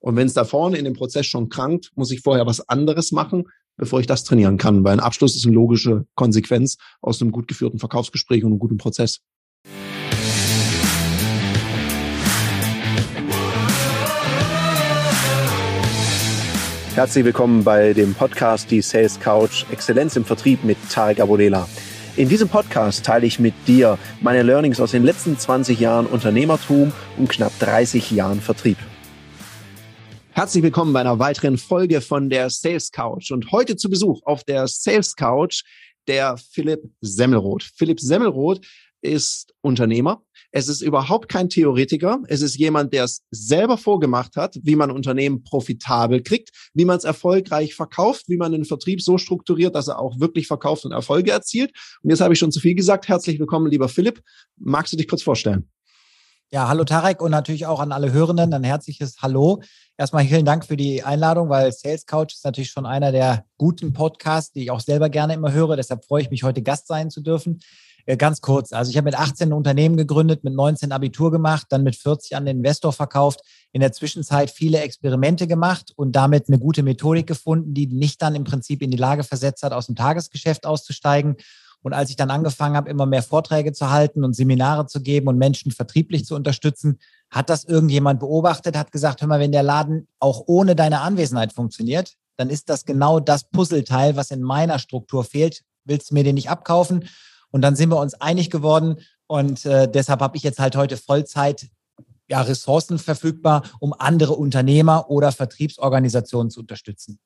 Und wenn es da vorne in dem Prozess schon krankt, muss ich vorher was anderes machen, bevor ich das trainieren kann. Weil ein Abschluss ist eine logische Konsequenz aus einem gut geführten Verkaufsgespräch und einem guten Prozess. Herzlich willkommen bei dem Podcast Die Sales Couch Exzellenz im Vertrieb mit Tarek Abodela. In diesem Podcast teile ich mit dir meine Learnings aus den letzten 20 Jahren Unternehmertum und knapp 30 Jahren Vertrieb. Herzlich willkommen bei einer weiteren Folge von der Sales Couch und heute zu Besuch auf der Sales Couch der Philipp Semmelroth. Philipp Semmelroth ist Unternehmer. Es ist überhaupt kein Theoretiker. Es ist jemand, der es selber vorgemacht hat, wie man Unternehmen profitabel kriegt, wie man es erfolgreich verkauft, wie man den Vertrieb so strukturiert, dass er auch wirklich verkauft und Erfolge erzielt. Und jetzt habe ich schon zu viel gesagt. Herzlich willkommen, lieber Philipp. Magst du dich kurz vorstellen? Ja, hallo Tarek und natürlich auch an alle Hörenden ein herzliches Hallo. Erstmal vielen Dank für die Einladung, weil Sales Couch ist natürlich schon einer der guten Podcasts, die ich auch selber gerne immer höre. Deshalb freue ich mich, heute Gast sein zu dürfen. Äh, ganz kurz, also ich habe mit 18 ein Unternehmen gegründet, mit 19 Abitur gemacht, dann mit 40 an den Investor verkauft, in der Zwischenzeit viele Experimente gemacht und damit eine gute Methodik gefunden, die nicht dann im Prinzip in die Lage versetzt hat, aus dem Tagesgeschäft auszusteigen. Und als ich dann angefangen habe, immer mehr Vorträge zu halten und Seminare zu geben und Menschen vertrieblich zu unterstützen, hat das irgendjemand beobachtet, hat gesagt, hör mal, wenn der Laden auch ohne deine Anwesenheit funktioniert, dann ist das genau das Puzzleteil, was in meiner Struktur fehlt. Willst du mir den nicht abkaufen? Und dann sind wir uns einig geworden und äh, deshalb habe ich jetzt halt heute Vollzeit ja, Ressourcen verfügbar, um andere Unternehmer oder Vertriebsorganisationen zu unterstützen.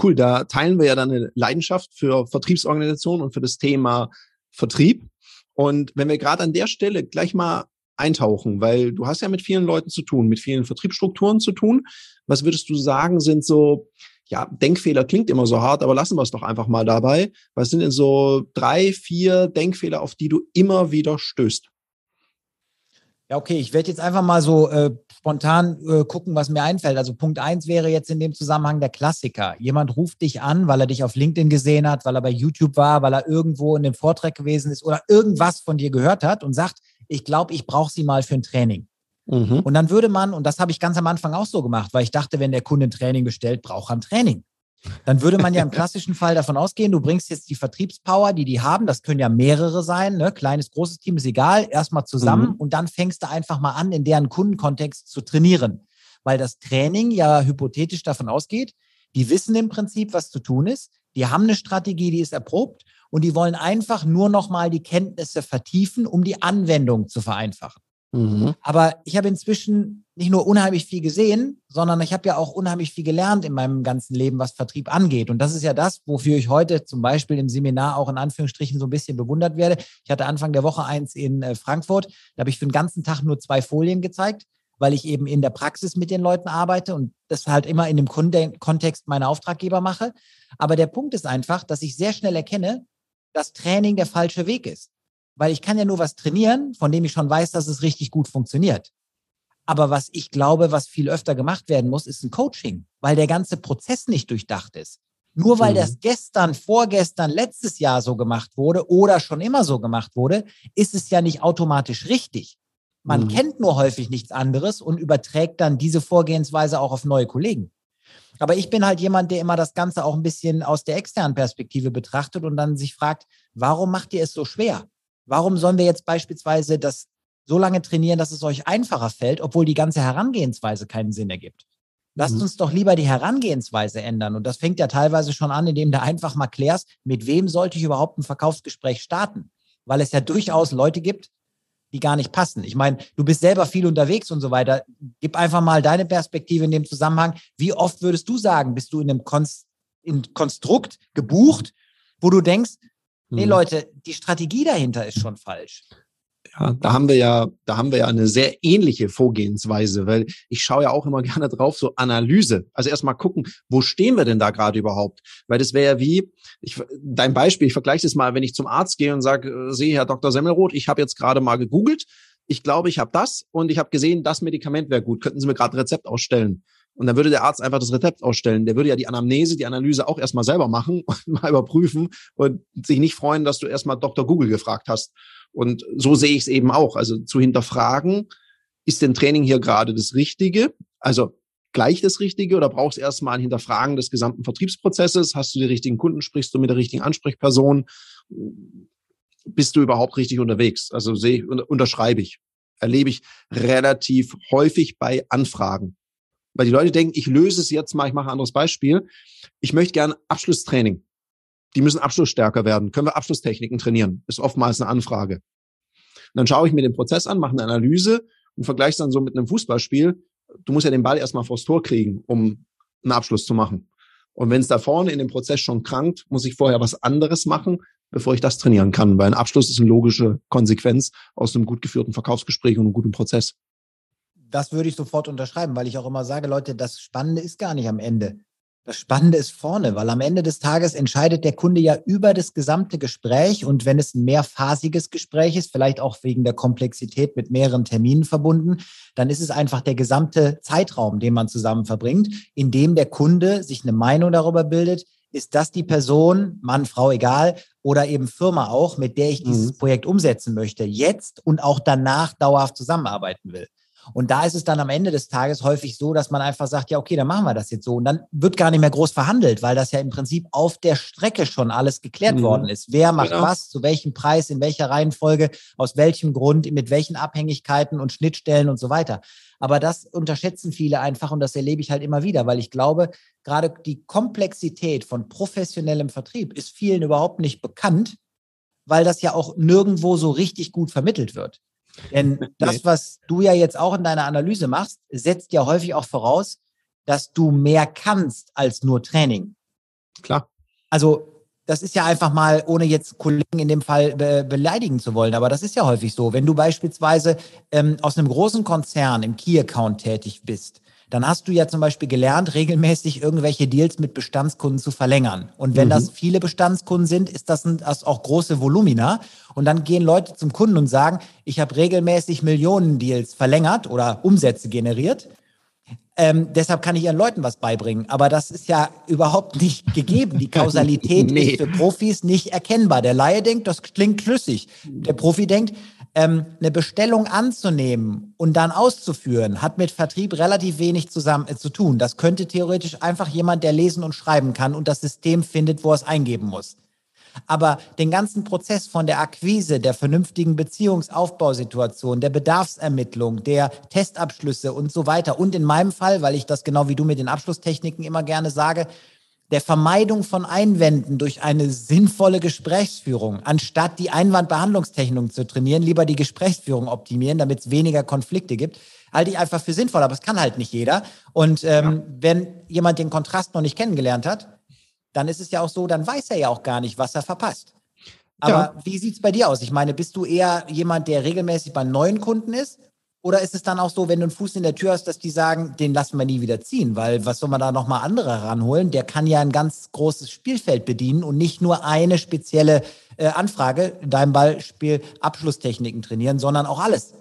Cool, da teilen wir ja dann eine Leidenschaft für Vertriebsorganisationen und für das Thema Vertrieb. Und wenn wir gerade an der Stelle gleich mal eintauchen, weil du hast ja mit vielen Leuten zu tun, mit vielen Vertriebsstrukturen zu tun. Was würdest du sagen, sind so ja, Denkfehler klingt immer so hart, aber lassen wir es doch einfach mal dabei. Was sind denn so drei, vier Denkfehler, auf die du immer wieder stößt? Ja, okay, ich werde jetzt einfach mal so äh, spontan äh, gucken, was mir einfällt. Also Punkt eins wäre jetzt in dem Zusammenhang der Klassiker. Jemand ruft dich an, weil er dich auf LinkedIn gesehen hat, weil er bei YouTube war, weil er irgendwo in dem Vortrag gewesen ist oder irgendwas von dir gehört hat und sagt, ich glaube, ich brauche sie mal für ein Training. Mhm. Und dann würde man, und das habe ich ganz am Anfang auch so gemacht, weil ich dachte, wenn der Kunde ein Training bestellt, braucht er ein Training. Dann würde man ja im klassischen Fall davon ausgehen, du bringst jetzt die Vertriebspower, die die haben, das können ja mehrere sein, ne? kleines, großes Team ist egal, erstmal zusammen mhm. und dann fängst du einfach mal an, in deren Kundenkontext zu trainieren. Weil das Training ja hypothetisch davon ausgeht, die wissen im Prinzip, was zu tun ist, die haben eine Strategie, die ist erprobt und die wollen einfach nur nochmal die Kenntnisse vertiefen, um die Anwendung zu vereinfachen. Mhm. Aber ich habe inzwischen nicht nur unheimlich viel gesehen, sondern ich habe ja auch unheimlich viel gelernt in meinem ganzen Leben, was Vertrieb angeht. Und das ist ja das, wofür ich heute zum Beispiel im Seminar auch in Anführungsstrichen so ein bisschen bewundert werde. Ich hatte Anfang der Woche eins in äh, Frankfurt. Da habe ich für den ganzen Tag nur zwei Folien gezeigt, weil ich eben in der Praxis mit den Leuten arbeite und das halt immer in dem Kontext meiner Auftraggeber mache. Aber der Punkt ist einfach, dass ich sehr schnell erkenne, dass Training der falsche Weg ist. Weil ich kann ja nur was trainieren, von dem ich schon weiß, dass es richtig gut funktioniert. Aber was ich glaube, was viel öfter gemacht werden muss, ist ein Coaching, weil der ganze Prozess nicht durchdacht ist. Nur weil das gestern, vorgestern, letztes Jahr so gemacht wurde oder schon immer so gemacht wurde, ist es ja nicht automatisch richtig. Man mhm. kennt nur häufig nichts anderes und überträgt dann diese Vorgehensweise auch auf neue Kollegen. Aber ich bin halt jemand, der immer das Ganze auch ein bisschen aus der externen Perspektive betrachtet und dann sich fragt, warum macht ihr es so schwer? Warum sollen wir jetzt beispielsweise das so lange trainieren, dass es euch einfacher fällt, obwohl die ganze Herangehensweise keinen Sinn ergibt? Lasst mhm. uns doch lieber die Herangehensweise ändern. Und das fängt ja teilweise schon an, indem du einfach mal klärst, mit wem sollte ich überhaupt ein Verkaufsgespräch starten? Weil es ja durchaus Leute gibt, die gar nicht passen. Ich meine, du bist selber viel unterwegs und so weiter. Gib einfach mal deine Perspektive in dem Zusammenhang. Wie oft würdest du sagen, bist du in einem Konst in Konstrukt gebucht, wo du denkst, Nee, mhm. Leute, die Strategie dahinter ist schon falsch. Ja, da haben wir ja, da haben wir ja eine sehr ähnliche Vorgehensweise, weil ich schaue ja auch immer gerne drauf, so Analyse. Also erstmal gucken, wo stehen wir denn da gerade überhaupt? Weil das wäre ja wie, ich, dein Beispiel, ich vergleiche das mal, wenn ich zum Arzt gehe und sage, äh, sehe Herr Dr. Semmelroth, ich habe jetzt gerade mal gegoogelt, ich glaube, ich habe das und ich habe gesehen, das Medikament wäre gut. Könnten Sie mir gerade Rezept ausstellen? Und dann würde der Arzt einfach das Rezept ausstellen. Der würde ja die Anamnese, die Analyse auch erstmal selber machen und mal überprüfen und sich nicht freuen, dass du erstmal Dr. Google gefragt hast. Und so sehe ich es eben auch. Also zu hinterfragen, ist denn Training hier gerade das Richtige? Also gleich das Richtige oder brauchst du erstmal ein Hinterfragen des gesamten Vertriebsprozesses? Hast du die richtigen Kunden? Sprichst du mit der richtigen Ansprechperson? Bist du überhaupt richtig unterwegs? Also sehe, unterschreibe ich. Erlebe ich relativ häufig bei Anfragen. Weil die Leute denken, ich löse es jetzt mal, ich mache ein anderes Beispiel. Ich möchte gerne Abschlusstraining. Die müssen abschlussstärker werden. Können wir Abschlusstechniken trainieren? Ist oftmals eine Anfrage. Und dann schaue ich mir den Prozess an, mache eine Analyse und vergleiche es dann so mit einem Fußballspiel. Du musst ja den Ball erstmal vors Tor kriegen, um einen Abschluss zu machen. Und wenn es da vorne in dem Prozess schon krankt, muss ich vorher was anderes machen, bevor ich das trainieren kann. Weil ein Abschluss ist eine logische Konsequenz aus einem gut geführten Verkaufsgespräch und einem guten Prozess. Das würde ich sofort unterschreiben, weil ich auch immer sage, Leute, das Spannende ist gar nicht am Ende. Das Spannende ist vorne, weil am Ende des Tages entscheidet der Kunde ja über das gesamte Gespräch. Und wenn es ein mehrphasiges Gespräch ist, vielleicht auch wegen der Komplexität mit mehreren Terminen verbunden, dann ist es einfach der gesamte Zeitraum, den man zusammen verbringt, in dem der Kunde sich eine Meinung darüber bildet, ist das die Person, Mann, Frau, egal, oder eben Firma auch, mit der ich dieses mhm. Projekt umsetzen möchte, jetzt und auch danach dauerhaft zusammenarbeiten will. Und da ist es dann am Ende des Tages häufig so, dass man einfach sagt, ja, okay, dann machen wir das jetzt so. Und dann wird gar nicht mehr groß verhandelt, weil das ja im Prinzip auf der Strecke schon alles geklärt mhm. worden ist. Wer macht genau. was, zu welchem Preis, in welcher Reihenfolge, aus welchem Grund, mit welchen Abhängigkeiten und Schnittstellen und so weiter. Aber das unterschätzen viele einfach und das erlebe ich halt immer wieder, weil ich glaube, gerade die Komplexität von professionellem Vertrieb ist vielen überhaupt nicht bekannt, weil das ja auch nirgendwo so richtig gut vermittelt wird. Denn das, was du ja jetzt auch in deiner Analyse machst, setzt ja häufig auch voraus, dass du mehr kannst als nur Training. Klar. Also das ist ja einfach mal, ohne jetzt Kollegen in dem Fall be beleidigen zu wollen, aber das ist ja häufig so. Wenn du beispielsweise ähm, aus einem großen Konzern im Key-Account tätig bist, dann hast du ja zum Beispiel gelernt, regelmäßig irgendwelche Deals mit Bestandskunden zu verlängern. Und wenn mhm. das viele Bestandskunden sind, ist das, ein, das auch große Volumina. Und dann gehen Leute zum Kunden und sagen, ich habe regelmäßig Millionen Deals verlängert oder Umsätze generiert. Ähm, deshalb kann ich ihren Leuten was beibringen. Aber das ist ja überhaupt nicht gegeben. Die Kausalität nee. ist für Profis nicht erkennbar. Der Laie denkt, das klingt schlüssig. Der Profi denkt, ähm, eine Bestellung anzunehmen und dann auszuführen, hat mit Vertrieb relativ wenig zusammen äh, zu tun. Das könnte theoretisch einfach jemand, der lesen und schreiben kann und das System findet, wo er es eingeben muss. Aber den ganzen Prozess von der Akquise, der vernünftigen Beziehungsaufbausituation, der Bedarfsermittlung, der Testabschlüsse und so weiter und in meinem Fall, weil ich das genau wie du mit den Abschlusstechniken immer gerne sage, der Vermeidung von Einwänden durch eine sinnvolle Gesprächsführung, anstatt die Einwandbehandlungstechnik zu trainieren, lieber die Gesprächsführung optimieren, damit es weniger Konflikte gibt, halte ich einfach für sinnvoll. Aber es kann halt nicht jeder. Und ähm, ja. wenn jemand den Kontrast noch nicht kennengelernt hat, dann ist es ja auch so, dann weiß er ja auch gar nicht, was er verpasst. Aber ja. wie sieht's bei dir aus? Ich meine, bist du eher jemand, der regelmäßig bei neuen Kunden ist oder ist es dann auch so, wenn du einen Fuß in der Tür hast, dass die sagen, den lassen wir nie wieder ziehen? Weil was soll man da nochmal andere ranholen? Der kann ja ein ganz großes Spielfeld bedienen und nicht nur eine spezielle äh, Anfrage, in deinem Beispiel Abschlusstechniken trainieren, sondern auch alles.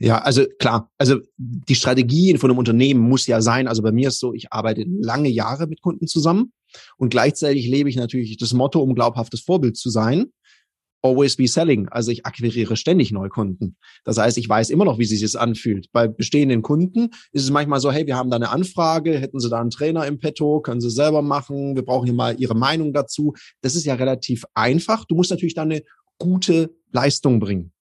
Ja, also klar, also die Strategie von einem Unternehmen muss ja sein, also bei mir ist so, ich arbeite lange Jahre mit Kunden zusammen und gleichzeitig lebe ich natürlich das Motto, um glaubhaftes Vorbild zu sein always be selling. Also ich akquiriere ständig Neukunden. Das heißt, ich weiß immer noch, wie sich das anfühlt. Bei bestehenden Kunden ist es manchmal so, hey, wir haben da eine Anfrage, hätten Sie da einen Trainer im Petto, können Sie selber machen, wir brauchen hier mal Ihre Meinung dazu. Das ist ja relativ einfach. Du musst natürlich dann eine gute Leistung bringen.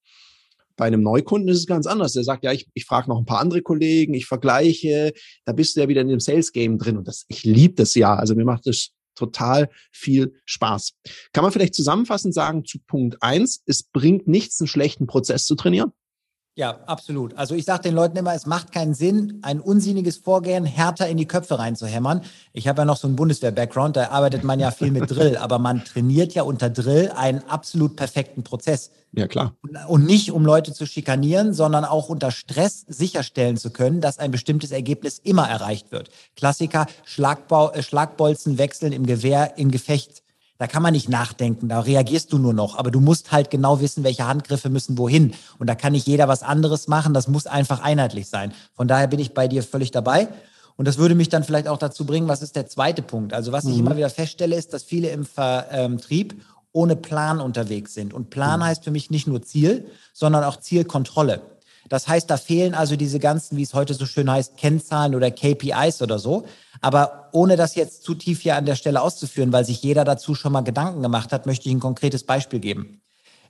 Bei einem Neukunden ist es ganz anders. Der sagt, ja, ich, ich frage noch ein paar andere Kollegen, ich vergleiche, da bist du ja wieder in dem Sales-Game drin. Und das, ich liebe das ja. Also mir macht das total viel Spaß. Kann man vielleicht zusammenfassend sagen zu Punkt eins: es bringt nichts, einen schlechten Prozess zu trainieren? Ja, absolut. Also ich sage den Leuten immer, es macht keinen Sinn, ein unsinniges Vorgehen härter in die Köpfe reinzuhämmern. Ich habe ja noch so einen Bundeswehr-Background, da arbeitet man ja viel mit Drill, aber man trainiert ja unter Drill einen absolut perfekten Prozess. Ja, klar. Und nicht, um Leute zu schikanieren, sondern auch unter Stress sicherstellen zu können, dass ein bestimmtes Ergebnis immer erreicht wird. Klassiker, Schlagbau, äh, Schlagbolzen wechseln im Gewehr, im Gefecht da kann man nicht nachdenken, da reagierst du nur noch. Aber du musst halt genau wissen, welche Handgriffe müssen wohin. Und da kann nicht jeder was anderes machen. Das muss einfach einheitlich sein. Von daher bin ich bei dir völlig dabei. Und das würde mich dann vielleicht auch dazu bringen, was ist der zweite Punkt? Also was mhm. ich immer wieder feststelle, ist, dass viele im Vertrieb ohne Plan unterwegs sind. Und Plan mhm. heißt für mich nicht nur Ziel, sondern auch Zielkontrolle. Das heißt, da fehlen also diese ganzen, wie es heute so schön heißt, Kennzahlen oder KPIs oder so. Aber ohne das jetzt zu tief hier an der Stelle auszuführen, weil sich jeder dazu schon mal Gedanken gemacht hat, möchte ich ein konkretes Beispiel geben.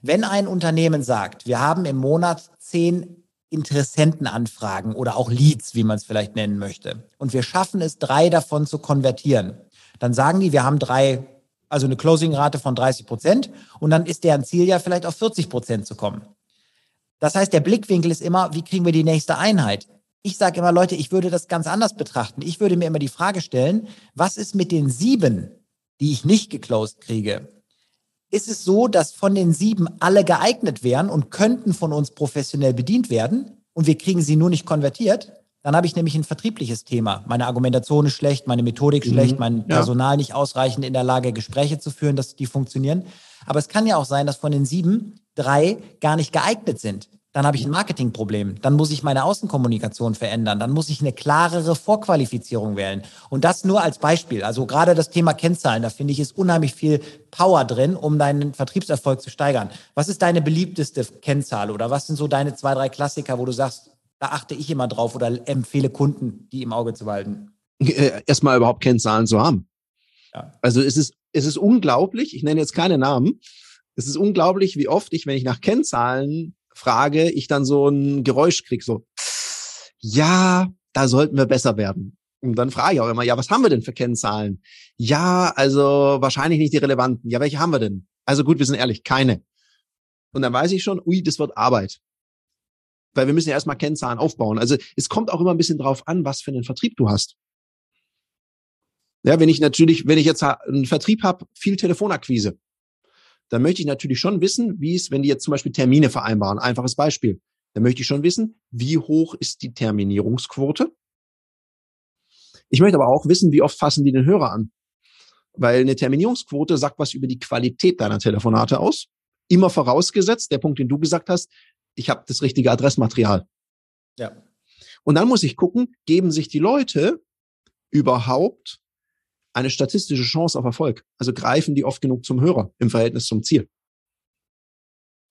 Wenn ein Unternehmen sagt, wir haben im Monat zehn Interessentenanfragen oder auch Leads, wie man es vielleicht nennen möchte, und wir schaffen es, drei davon zu konvertieren, dann sagen die, wir haben drei, also eine Closing-Rate von 30 Prozent und dann ist deren Ziel ja vielleicht auf 40 Prozent zu kommen. Das heißt, der Blickwinkel ist immer, wie kriegen wir die nächste Einheit? Ich sage immer, Leute, ich würde das ganz anders betrachten. Ich würde mir immer die Frage stellen, was ist mit den sieben, die ich nicht geclosed kriege? Ist es so, dass von den sieben alle geeignet wären und könnten von uns professionell bedient werden und wir kriegen sie nur nicht konvertiert? Dann habe ich nämlich ein vertriebliches Thema. Meine Argumentation ist schlecht, meine Methodik mhm. schlecht, mein Personal ja. nicht ausreichend in der Lage, Gespräche zu führen, dass die funktionieren. Aber es kann ja auch sein, dass von den sieben drei gar nicht geeignet sind. Dann habe ich ein Marketingproblem. Dann muss ich meine Außenkommunikation verändern. Dann muss ich eine klarere Vorqualifizierung wählen. Und das nur als Beispiel. Also gerade das Thema Kennzahlen, da finde ich, ist unheimlich viel Power drin, um deinen Vertriebserfolg zu steigern. Was ist deine beliebteste Kennzahl oder was sind so deine zwei, drei Klassiker, wo du sagst, da achte ich immer drauf oder empfehle Kunden, die im Auge zu behalten? Äh, erstmal überhaupt Kennzahlen zu haben. Ja. Also es ist, es ist unglaublich, ich nenne jetzt keine Namen, es ist unglaublich, wie oft ich, wenn ich nach Kennzahlen frage, ich dann so ein Geräusch krieg, so, ja, da sollten wir besser werden. Und dann frage ich auch immer, ja, was haben wir denn für Kennzahlen? Ja, also wahrscheinlich nicht die relevanten. Ja, welche haben wir denn? Also gut, wir sind ehrlich, keine. Und dann weiß ich schon, ui, das wird Arbeit. Weil wir müssen ja erstmal Kennzahlen aufbauen. Also es kommt auch immer ein bisschen drauf an, was für einen Vertrieb du hast. Ja, wenn ich natürlich, wenn ich jetzt einen Vertrieb habe, viel Telefonakquise, dann möchte ich natürlich schon wissen, wie es, wenn die jetzt zum Beispiel Termine vereinbaren, einfaches Beispiel, dann möchte ich schon wissen, wie hoch ist die Terminierungsquote. Ich möchte aber auch wissen, wie oft fassen die den Hörer an. Weil eine Terminierungsquote sagt was über die Qualität deiner Telefonate aus. Immer vorausgesetzt, der Punkt, den du gesagt hast, ich habe das richtige Adressmaterial. Ja. Und dann muss ich gucken, geben sich die Leute überhaupt eine statistische Chance auf Erfolg. Also greifen die oft genug zum Hörer im Verhältnis zum Ziel.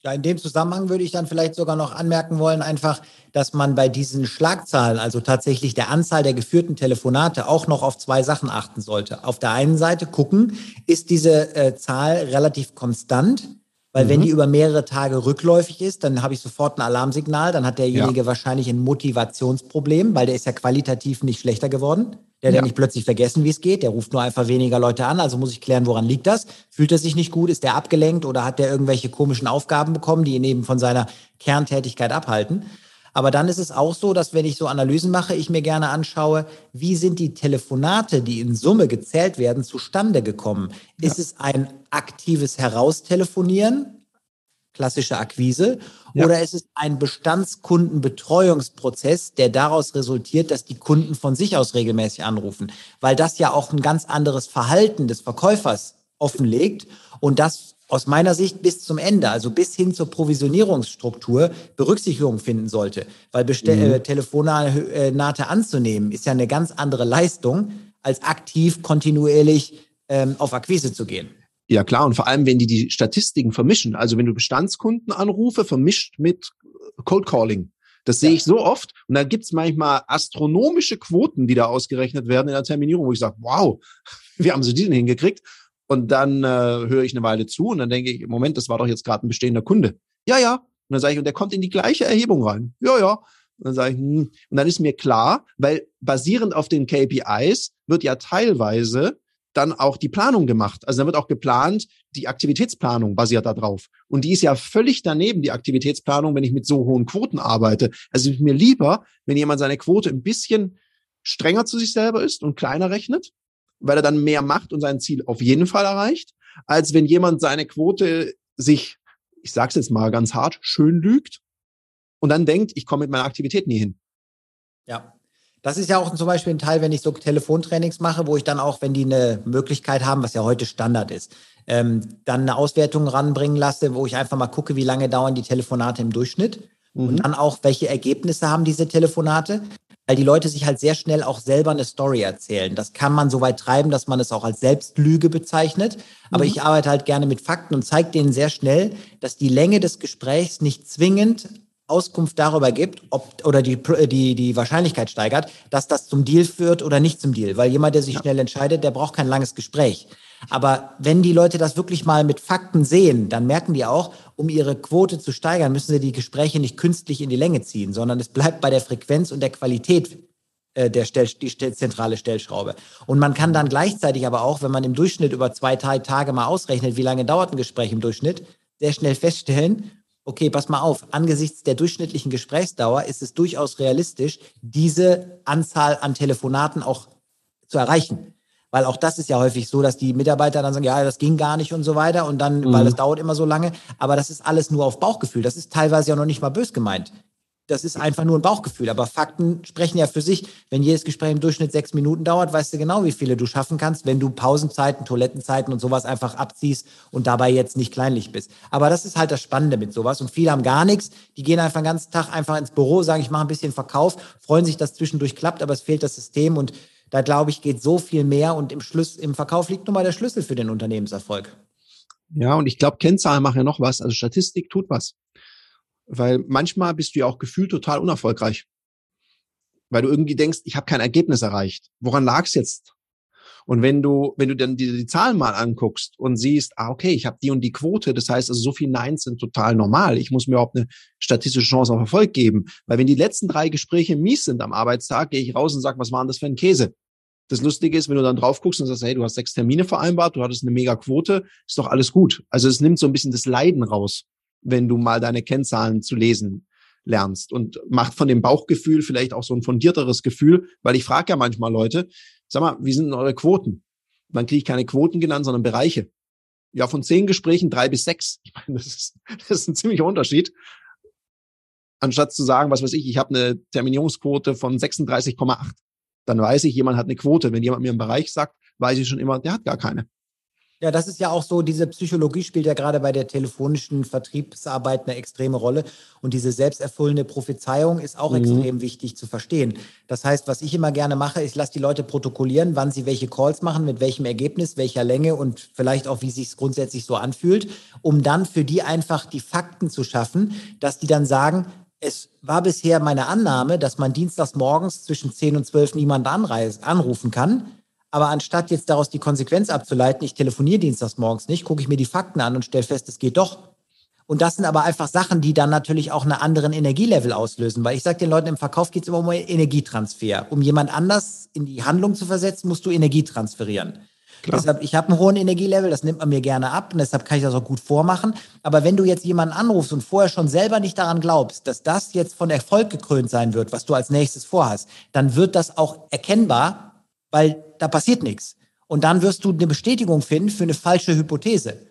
Ja, in dem Zusammenhang würde ich dann vielleicht sogar noch anmerken wollen, einfach, dass man bei diesen Schlagzahlen, also tatsächlich der Anzahl der geführten Telefonate, auch noch auf zwei Sachen achten sollte. Auf der einen Seite gucken, ist diese äh, Zahl relativ konstant? Weil mhm. wenn die über mehrere Tage rückläufig ist, dann habe ich sofort ein Alarmsignal, dann hat derjenige ja. wahrscheinlich ein Motivationsproblem, weil der ist ja qualitativ nicht schlechter geworden. Der hat ja. ja nicht plötzlich vergessen, wie es geht. Der ruft nur einfach weniger Leute an. Also muss ich klären, woran liegt das? Fühlt er sich nicht gut? Ist der abgelenkt oder hat der irgendwelche komischen Aufgaben bekommen, die ihn eben von seiner Kerntätigkeit abhalten? Aber dann ist es auch so, dass wenn ich so Analysen mache, ich mir gerne anschaue, wie sind die Telefonate, die in Summe gezählt werden, zustande gekommen? Ja. Ist es ein aktives Heraustelefonieren? klassische Akquise? Ja. Oder ist es ein Bestandskundenbetreuungsprozess, der daraus resultiert, dass die Kunden von sich aus regelmäßig anrufen? Weil das ja auch ein ganz anderes Verhalten des Verkäufers offenlegt und das aus meiner Sicht bis zum Ende, also bis hin zur Provisionierungsstruktur, Berücksichtigung finden sollte. Weil Bestell mhm. äh, Telefonate anzunehmen, ist ja eine ganz andere Leistung, als aktiv kontinuierlich ähm, auf Akquise zu gehen. Ja klar, und vor allem, wenn die die Statistiken vermischen, also wenn du Bestandskunden anrufe, vermischt mit Cold Calling. Das sehe ja. ich so oft. Und da gibt's manchmal astronomische Quoten, die da ausgerechnet werden in der Terminierung, wo ich sage, wow, wie haben sie die denn hingekriegt? Und dann äh, höre ich eine Weile zu und dann denke ich, Moment, das war doch jetzt gerade ein bestehender Kunde. Ja, ja. Und dann sage ich, und der kommt in die gleiche Erhebung rein. Ja, ja. Und dann sage ich, hm. und dann ist mir klar, weil basierend auf den KPIs wird ja teilweise dann auch die Planung gemacht. Also da wird auch geplant, die Aktivitätsplanung basiert darauf. Und die ist ja völlig daneben, die Aktivitätsplanung, wenn ich mit so hohen Quoten arbeite. Also ist mir lieber, wenn jemand seine Quote ein bisschen strenger zu sich selber ist und kleiner rechnet, weil er dann mehr macht und sein Ziel auf jeden Fall erreicht, als wenn jemand seine Quote sich, ich sag's jetzt mal ganz hart, schön lügt und dann denkt, ich komme mit meiner Aktivität nie hin. Ja, das ist ja auch zum Beispiel ein Teil, wenn ich so Telefontrainings mache, wo ich dann auch, wenn die eine Möglichkeit haben, was ja heute Standard ist, ähm, dann eine Auswertung ranbringen lasse, wo ich einfach mal gucke, wie lange dauern die Telefonate im Durchschnitt mhm. und dann auch, welche Ergebnisse haben diese Telefonate, weil die Leute sich halt sehr schnell auch selber eine Story erzählen. Das kann man so weit treiben, dass man es auch als Selbstlüge bezeichnet. Aber mhm. ich arbeite halt gerne mit Fakten und zeige denen sehr schnell, dass die Länge des Gesprächs nicht zwingend Auskunft darüber gibt, ob oder die, die, die Wahrscheinlichkeit steigert, dass das zum Deal führt oder nicht zum Deal. Weil jemand, der sich ja. schnell entscheidet, der braucht kein langes Gespräch. Aber wenn die Leute das wirklich mal mit Fakten sehen, dann merken die auch, um ihre Quote zu steigern, müssen sie die Gespräche nicht künstlich in die Länge ziehen, sondern es bleibt bei der Frequenz und der Qualität äh, der Stell, die zentrale Stellschraube. Und man kann dann gleichzeitig aber auch, wenn man im Durchschnitt über zwei Tage mal ausrechnet, wie lange dauert ein Gespräch im Durchschnitt, sehr schnell feststellen, okay, pass mal auf, angesichts der durchschnittlichen Gesprächsdauer ist es durchaus realistisch, diese Anzahl an Telefonaten auch zu erreichen. Weil auch das ist ja häufig so, dass die Mitarbeiter dann sagen, ja, das ging gar nicht und so weiter und dann, mhm. weil es dauert immer so lange. Aber das ist alles nur auf Bauchgefühl. Das ist teilweise ja noch nicht mal bös gemeint. Das ist einfach nur ein Bauchgefühl. Aber Fakten sprechen ja für sich. Wenn jedes Gespräch im Durchschnitt sechs Minuten dauert, weißt du genau, wie viele du schaffen kannst, wenn du Pausenzeiten, Toilettenzeiten und sowas einfach abziehst und dabei jetzt nicht kleinlich bist. Aber das ist halt das Spannende mit sowas. Und viele haben gar nichts. Die gehen einfach den ganzen Tag einfach ins Büro, sagen, ich mache ein bisschen Verkauf, freuen sich, dass zwischendurch klappt, aber es fehlt das System. Und da glaube ich, geht so viel mehr. Und im, Schluss, im Verkauf liegt nun mal der Schlüssel für den Unternehmenserfolg. Ja, und ich glaube, Kennzahlen machen ja noch was. Also Statistik tut was. Weil manchmal bist du ja auch gefühlt total unerfolgreich. Weil du irgendwie denkst, ich habe kein Ergebnis erreicht. Woran lag es jetzt? Und wenn du, wenn du dann die, die Zahlen mal anguckst und siehst, ah, okay, ich habe die und die Quote, das heißt also, so viele Neins sind total normal. Ich muss mir überhaupt eine statistische Chance auf Erfolg geben. Weil wenn die letzten drei Gespräche mies sind am Arbeitstag, gehe ich raus und sage, was war denn das für ein Käse? Das Lustige ist, wenn du dann drauf guckst und sagst, hey, du hast sechs Termine vereinbart, du hattest eine mega Quote, ist doch alles gut. Also es nimmt so ein bisschen das Leiden raus wenn du mal deine Kennzahlen zu lesen lernst und macht von dem Bauchgefühl vielleicht auch so ein fundierteres Gefühl, weil ich frage ja manchmal Leute, sag mal, wie sind eure Quoten? Dann kriege ich keine Quoten genannt, sondern Bereiche. Ja, von zehn Gesprächen drei bis sechs. Ich meine, das ist, das ist ein ziemlicher Unterschied. Anstatt zu sagen, was weiß ich, ich habe eine Terminierungsquote von 36,8. Dann weiß ich, jemand hat eine Quote. Wenn jemand mir einen Bereich sagt, weiß ich schon immer, der hat gar keine. Ja, das ist ja auch so, diese Psychologie spielt ja gerade bei der telefonischen Vertriebsarbeit eine extreme Rolle. Und diese selbsterfüllende Prophezeiung ist auch mhm. extrem wichtig zu verstehen. Das heißt, was ich immer gerne mache, ich lasse die Leute protokollieren, wann sie welche Calls machen, mit welchem Ergebnis, welcher Länge und vielleicht auch, wie sich es grundsätzlich so anfühlt, um dann für die einfach die Fakten zu schaffen, dass die dann sagen, es war bisher meine Annahme, dass man dienstags morgens zwischen 10 und 12 niemand anrufen kann. Aber anstatt jetzt daraus die Konsequenz abzuleiten, ich telefoniere dienstags morgens nicht, gucke ich mir die Fakten an und stelle fest, es geht doch. Und das sind aber einfach Sachen, die dann natürlich auch einen anderen Energielevel auslösen. Weil ich sage den Leuten, im Verkauf geht es immer um Energietransfer. Um jemand anders in die Handlung zu versetzen, musst du Energie transferieren. Klar. Deshalb, ich habe einen hohen Energielevel, das nimmt man mir gerne ab und deshalb kann ich das auch gut vormachen. Aber wenn du jetzt jemanden anrufst und vorher schon selber nicht daran glaubst, dass das jetzt von Erfolg gekrönt sein wird, was du als nächstes vorhast, dann wird das auch erkennbar, weil da passiert nichts. Und dann wirst du eine Bestätigung finden für eine falsche Hypothese.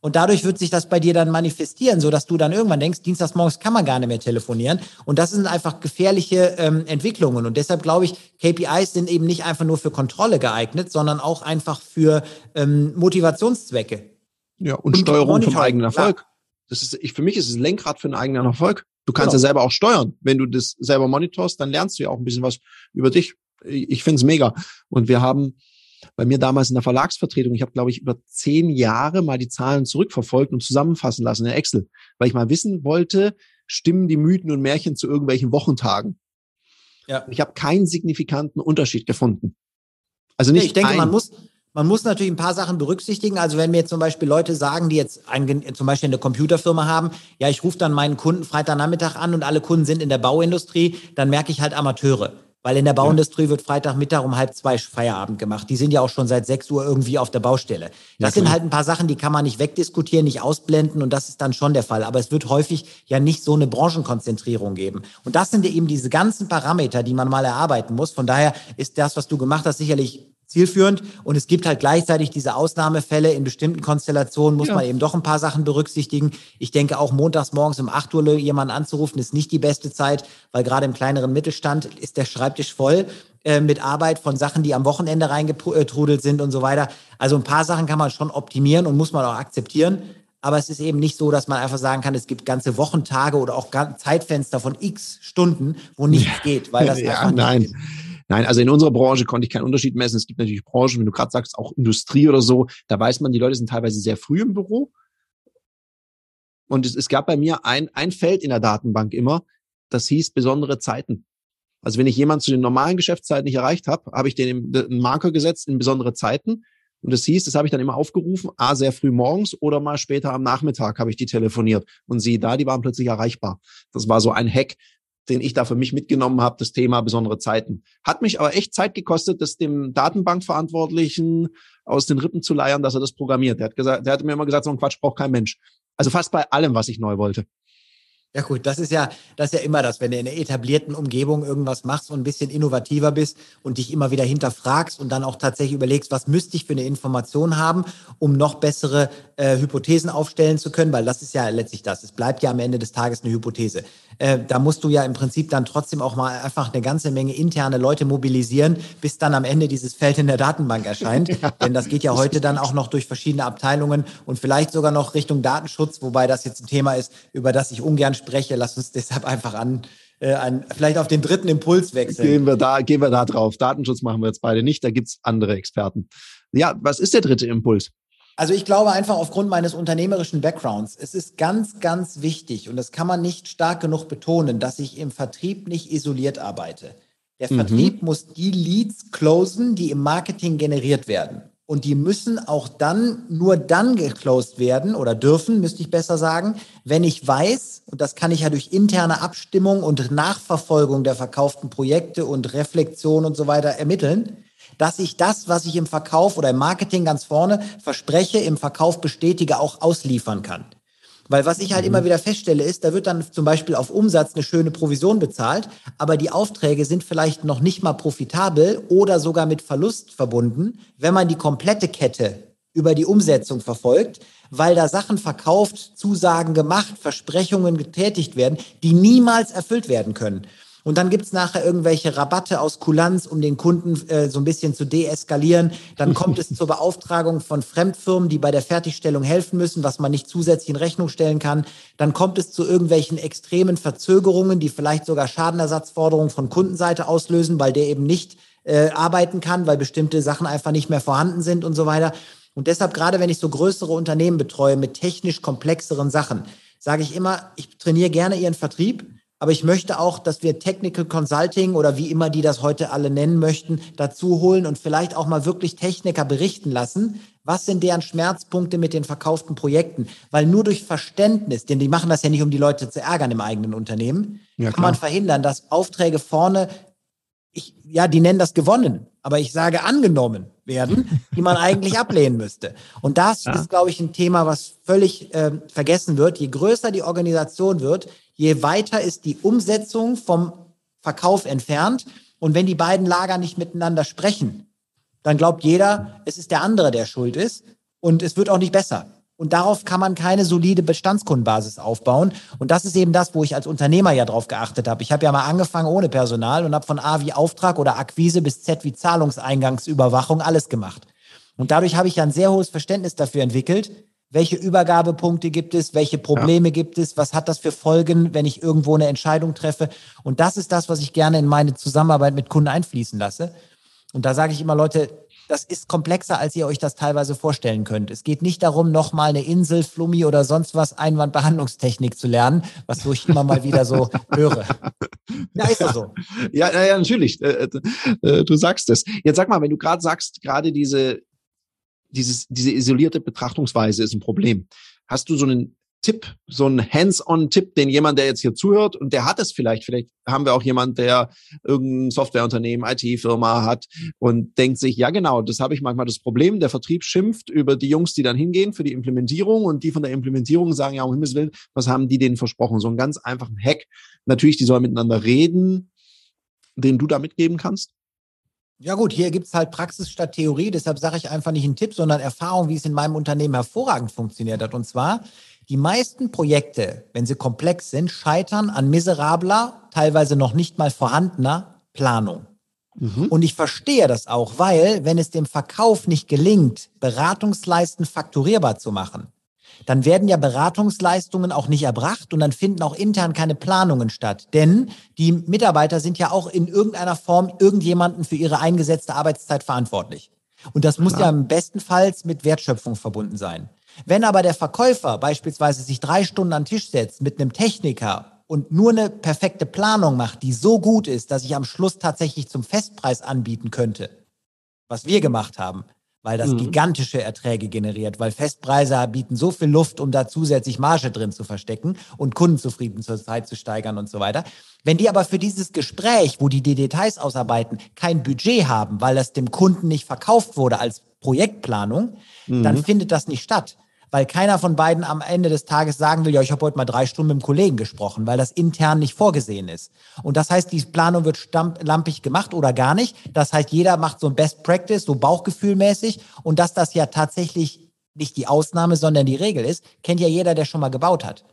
Und dadurch wird sich das bei dir dann manifestieren, sodass du dann irgendwann denkst, dienstags morgens kann man gar nicht mehr telefonieren. Und das sind einfach gefährliche ähm, Entwicklungen. Und deshalb glaube ich, KPIs sind eben nicht einfach nur für Kontrolle geeignet, sondern auch einfach für ähm, Motivationszwecke. Ja, und, und Steuerung vom eigenen Erfolg. Das ist, ich, für mich ist es ein Lenkrad für einen eigenen Erfolg. Du kannst genau. ja selber auch steuern. Wenn du das selber monitorst, dann lernst du ja auch ein bisschen was über dich ich finde es mega. Und wir haben bei mir damals in der Verlagsvertretung, ich habe, glaube ich, über zehn Jahre mal die Zahlen zurückverfolgt und zusammenfassen lassen in Excel, weil ich mal wissen wollte, stimmen die Mythen und Märchen zu irgendwelchen Wochentagen. Ja. Ich habe keinen signifikanten Unterschied gefunden. Also nicht. Nee, ich denke, ein. man muss, man muss natürlich ein paar Sachen berücksichtigen. Also wenn mir jetzt zum Beispiel Leute sagen, die jetzt ein, zum Beispiel eine Computerfirma haben, ja, ich rufe dann meinen Kunden Freitagnachmittag an und alle Kunden sind in der Bauindustrie, dann merke ich halt Amateure. Weil in der Bauindustrie wird Freitagmittag um halb zwei Feierabend gemacht. Die sind ja auch schon seit sechs Uhr irgendwie auf der Baustelle. Das ja, sind halt ein paar Sachen, die kann man nicht wegdiskutieren, nicht ausblenden und das ist dann schon der Fall. Aber es wird häufig ja nicht so eine Branchenkonzentrierung geben. Und das sind ja eben diese ganzen Parameter, die man mal erarbeiten muss. Von daher ist das, was du gemacht hast, sicherlich zielführend. Und es gibt halt gleichzeitig diese Ausnahmefälle. In bestimmten Konstellationen muss ja. man eben doch ein paar Sachen berücksichtigen. Ich denke auch montags morgens um 8 Uhr jemanden anzurufen, ist nicht die beste Zeit, weil gerade im kleineren Mittelstand ist der Schreibtisch voll äh, mit Arbeit von Sachen, die am Wochenende reingetrudelt sind und so weiter. Also ein paar Sachen kann man schon optimieren und muss man auch akzeptieren. Aber es ist eben nicht so, dass man einfach sagen kann, es gibt ganze Wochentage oder auch Zeitfenster von x Stunden, wo nichts ja. geht, weil das ja, einfach nicht nein. Geht. Nein, also in unserer Branche konnte ich keinen Unterschied messen. Es gibt natürlich Branchen, wenn du gerade sagst, auch Industrie oder so, da weiß man, die Leute sind teilweise sehr früh im Büro. Und es, es gab bei mir ein, ein Feld in der Datenbank immer, das hieß besondere Zeiten. Also wenn ich jemanden zu den normalen Geschäftszeiten nicht erreicht habe, habe ich den einen Marker gesetzt in besondere Zeiten. Und das hieß, das habe ich dann immer aufgerufen, a sehr früh morgens oder mal später am Nachmittag habe ich die telefoniert. Und sie da, die waren plötzlich erreichbar. Das war so ein Hack, den ich da für mich mitgenommen habe, das Thema besondere Zeiten. Hat mich aber echt Zeit gekostet, das dem Datenbankverantwortlichen aus den Rippen zu leiern, dass er das programmiert. Der hat gesagt, der hat mir immer gesagt, so ein Quatsch braucht kein Mensch. Also fast bei allem, was ich neu wollte. Ja gut, das ist ja, das ist ja immer das, wenn du in einer etablierten Umgebung irgendwas machst und ein bisschen innovativer bist und dich immer wieder hinterfragst und dann auch tatsächlich überlegst, was müsste ich für eine Information haben, um noch bessere äh, Hypothesen aufstellen zu können, weil das ist ja letztlich das. Es bleibt ja am Ende des Tages eine Hypothese. Äh, da musst du ja im Prinzip dann trotzdem auch mal einfach eine ganze Menge interne Leute mobilisieren, bis dann am Ende dieses Feld in der Datenbank erscheint. Ja, Denn das geht ja heute dann auch noch durch verschiedene Abteilungen und vielleicht sogar noch Richtung Datenschutz, wobei das jetzt ein Thema ist, über das ich ungern spreche spreche. Lass uns deshalb einfach an, äh, an vielleicht auf den dritten Impuls wechseln. Gehen wir da, gehen wir da drauf. Datenschutz machen wir jetzt beide nicht. Da gibt's andere Experten. Ja, was ist der dritte Impuls? Also ich glaube einfach aufgrund meines unternehmerischen Backgrounds, es ist ganz, ganz wichtig und das kann man nicht stark genug betonen, dass ich im Vertrieb nicht isoliert arbeite. Der mhm. Vertrieb muss die Leads closen, die im Marketing generiert werden. Und die müssen auch dann, nur dann geclosed werden oder dürfen, müsste ich besser sagen, wenn ich weiß, und das kann ich ja durch interne Abstimmung und Nachverfolgung der verkauften Projekte und Reflexion und so weiter ermitteln, dass ich das, was ich im Verkauf oder im Marketing ganz vorne verspreche, im Verkauf bestätige, auch ausliefern kann. Weil was ich halt mhm. immer wieder feststelle, ist, da wird dann zum Beispiel auf Umsatz eine schöne Provision bezahlt, aber die Aufträge sind vielleicht noch nicht mal profitabel oder sogar mit Verlust verbunden, wenn man die komplette Kette über die Umsetzung verfolgt, weil da Sachen verkauft, Zusagen gemacht, Versprechungen getätigt werden, die niemals erfüllt werden können. Und dann gibt's nachher irgendwelche Rabatte aus Kulanz, um den Kunden äh, so ein bisschen zu deeskalieren. Dann kommt es zur Beauftragung von Fremdfirmen, die bei der Fertigstellung helfen müssen, was man nicht zusätzlich in Rechnung stellen kann. Dann kommt es zu irgendwelchen extremen Verzögerungen, die vielleicht sogar Schadenersatzforderungen von Kundenseite auslösen, weil der eben nicht äh, arbeiten kann, weil bestimmte Sachen einfach nicht mehr vorhanden sind und so weiter. Und deshalb, gerade wenn ich so größere Unternehmen betreue mit technisch komplexeren Sachen, sage ich immer, ich trainiere gerne ihren Vertrieb, aber ich möchte auch, dass wir Technical Consulting oder wie immer die das heute alle nennen möchten, dazu holen und vielleicht auch mal wirklich Techniker berichten lassen. Was sind deren Schmerzpunkte mit den verkauften Projekten? Weil nur durch Verständnis, denn die machen das ja nicht, um die Leute zu ärgern im eigenen Unternehmen, ja, kann man verhindern, dass Aufträge vorne, ich, ja, die nennen das gewonnen, aber ich sage angenommen werden, die man eigentlich ablehnen müsste. Und das ja. ist, glaube ich, ein Thema, was völlig äh, vergessen wird. Je größer die Organisation wird, je weiter ist die Umsetzung vom Verkauf entfernt. Und wenn die beiden Lager nicht miteinander sprechen, dann glaubt jeder, es ist der andere, der schuld ist. Und es wird auch nicht besser. Und darauf kann man keine solide Bestandskundenbasis aufbauen. Und das ist eben das, wo ich als Unternehmer ja drauf geachtet habe. Ich habe ja mal angefangen ohne Personal und habe von A wie Auftrag oder Akquise bis Z wie Zahlungseingangsüberwachung alles gemacht. Und dadurch habe ich ja ein sehr hohes Verständnis dafür entwickelt, welche Übergabepunkte gibt es, welche Probleme ja. gibt es, was hat das für Folgen, wenn ich irgendwo eine Entscheidung treffe. Und das ist das, was ich gerne in meine Zusammenarbeit mit Kunden einfließen lasse. Und da sage ich immer, Leute, das ist komplexer, als ihr euch das teilweise vorstellen könnt. Es geht nicht darum, nochmal eine Insel, Flummi oder sonst was Einwandbehandlungstechnik zu lernen, was wo ich immer mal wieder so höre. Ja, ist das so. Ja, ja, natürlich. Äh, äh, du sagst es. Jetzt sag mal, wenn du gerade sagst, gerade diese dieses, diese isolierte Betrachtungsweise ist ein Problem. Hast du so einen Tipp, so einen Hands-on-Tipp, den jemand, der jetzt hier zuhört und der hat es vielleicht, vielleicht haben wir auch jemand, der irgendein Softwareunternehmen, IT-Firma hat und denkt sich, ja genau, das habe ich manchmal das Problem, der Vertrieb schimpft über die Jungs, die dann hingehen für die Implementierung und die von der Implementierung sagen, ja, um Himmels Willen, was haben die denen versprochen? So einen ganz einfachen Hack. Natürlich, die sollen miteinander reden, den du da mitgeben kannst. Ja gut, hier gibt es halt Praxis statt Theorie, deshalb sage ich einfach nicht einen Tipp, sondern Erfahrung, wie es in meinem Unternehmen hervorragend funktioniert hat. Und zwar, die meisten Projekte, wenn sie komplex sind, scheitern an miserabler, teilweise noch nicht mal vorhandener Planung. Mhm. Und ich verstehe das auch, weil wenn es dem Verkauf nicht gelingt, Beratungsleisten fakturierbar zu machen, dann werden ja Beratungsleistungen auch nicht erbracht und dann finden auch intern keine Planungen statt. Denn die Mitarbeiter sind ja auch in irgendeiner Form irgendjemanden für ihre eingesetzte Arbeitszeit verantwortlich. Und das muss ja im besten Fall mit Wertschöpfung verbunden sein. Wenn aber der Verkäufer beispielsweise sich drei Stunden an den Tisch setzt mit einem Techniker und nur eine perfekte Planung macht, die so gut ist, dass ich am Schluss tatsächlich zum Festpreis anbieten könnte, was wir gemacht haben, weil das mhm. gigantische Erträge generiert, weil Festpreise bieten so viel Luft, um da zusätzlich Marge drin zu verstecken und Kundenzufriedenheit zu steigern und so weiter. Wenn die aber für dieses Gespräch, wo die die Details ausarbeiten, kein Budget haben, weil das dem Kunden nicht verkauft wurde als Projektplanung, mhm. dann findet das nicht statt weil keiner von beiden am Ende des Tages sagen will, ja, ich habe heute mal drei Stunden mit einem Kollegen gesprochen, weil das intern nicht vorgesehen ist. Und das heißt, die Planung wird lampig gemacht oder gar nicht. Das heißt, jeder macht so ein Best Practice, so Bauchgefühlmäßig. Und dass das ja tatsächlich nicht die Ausnahme, sondern die Regel ist, kennt ja jeder, der schon mal gebaut hat.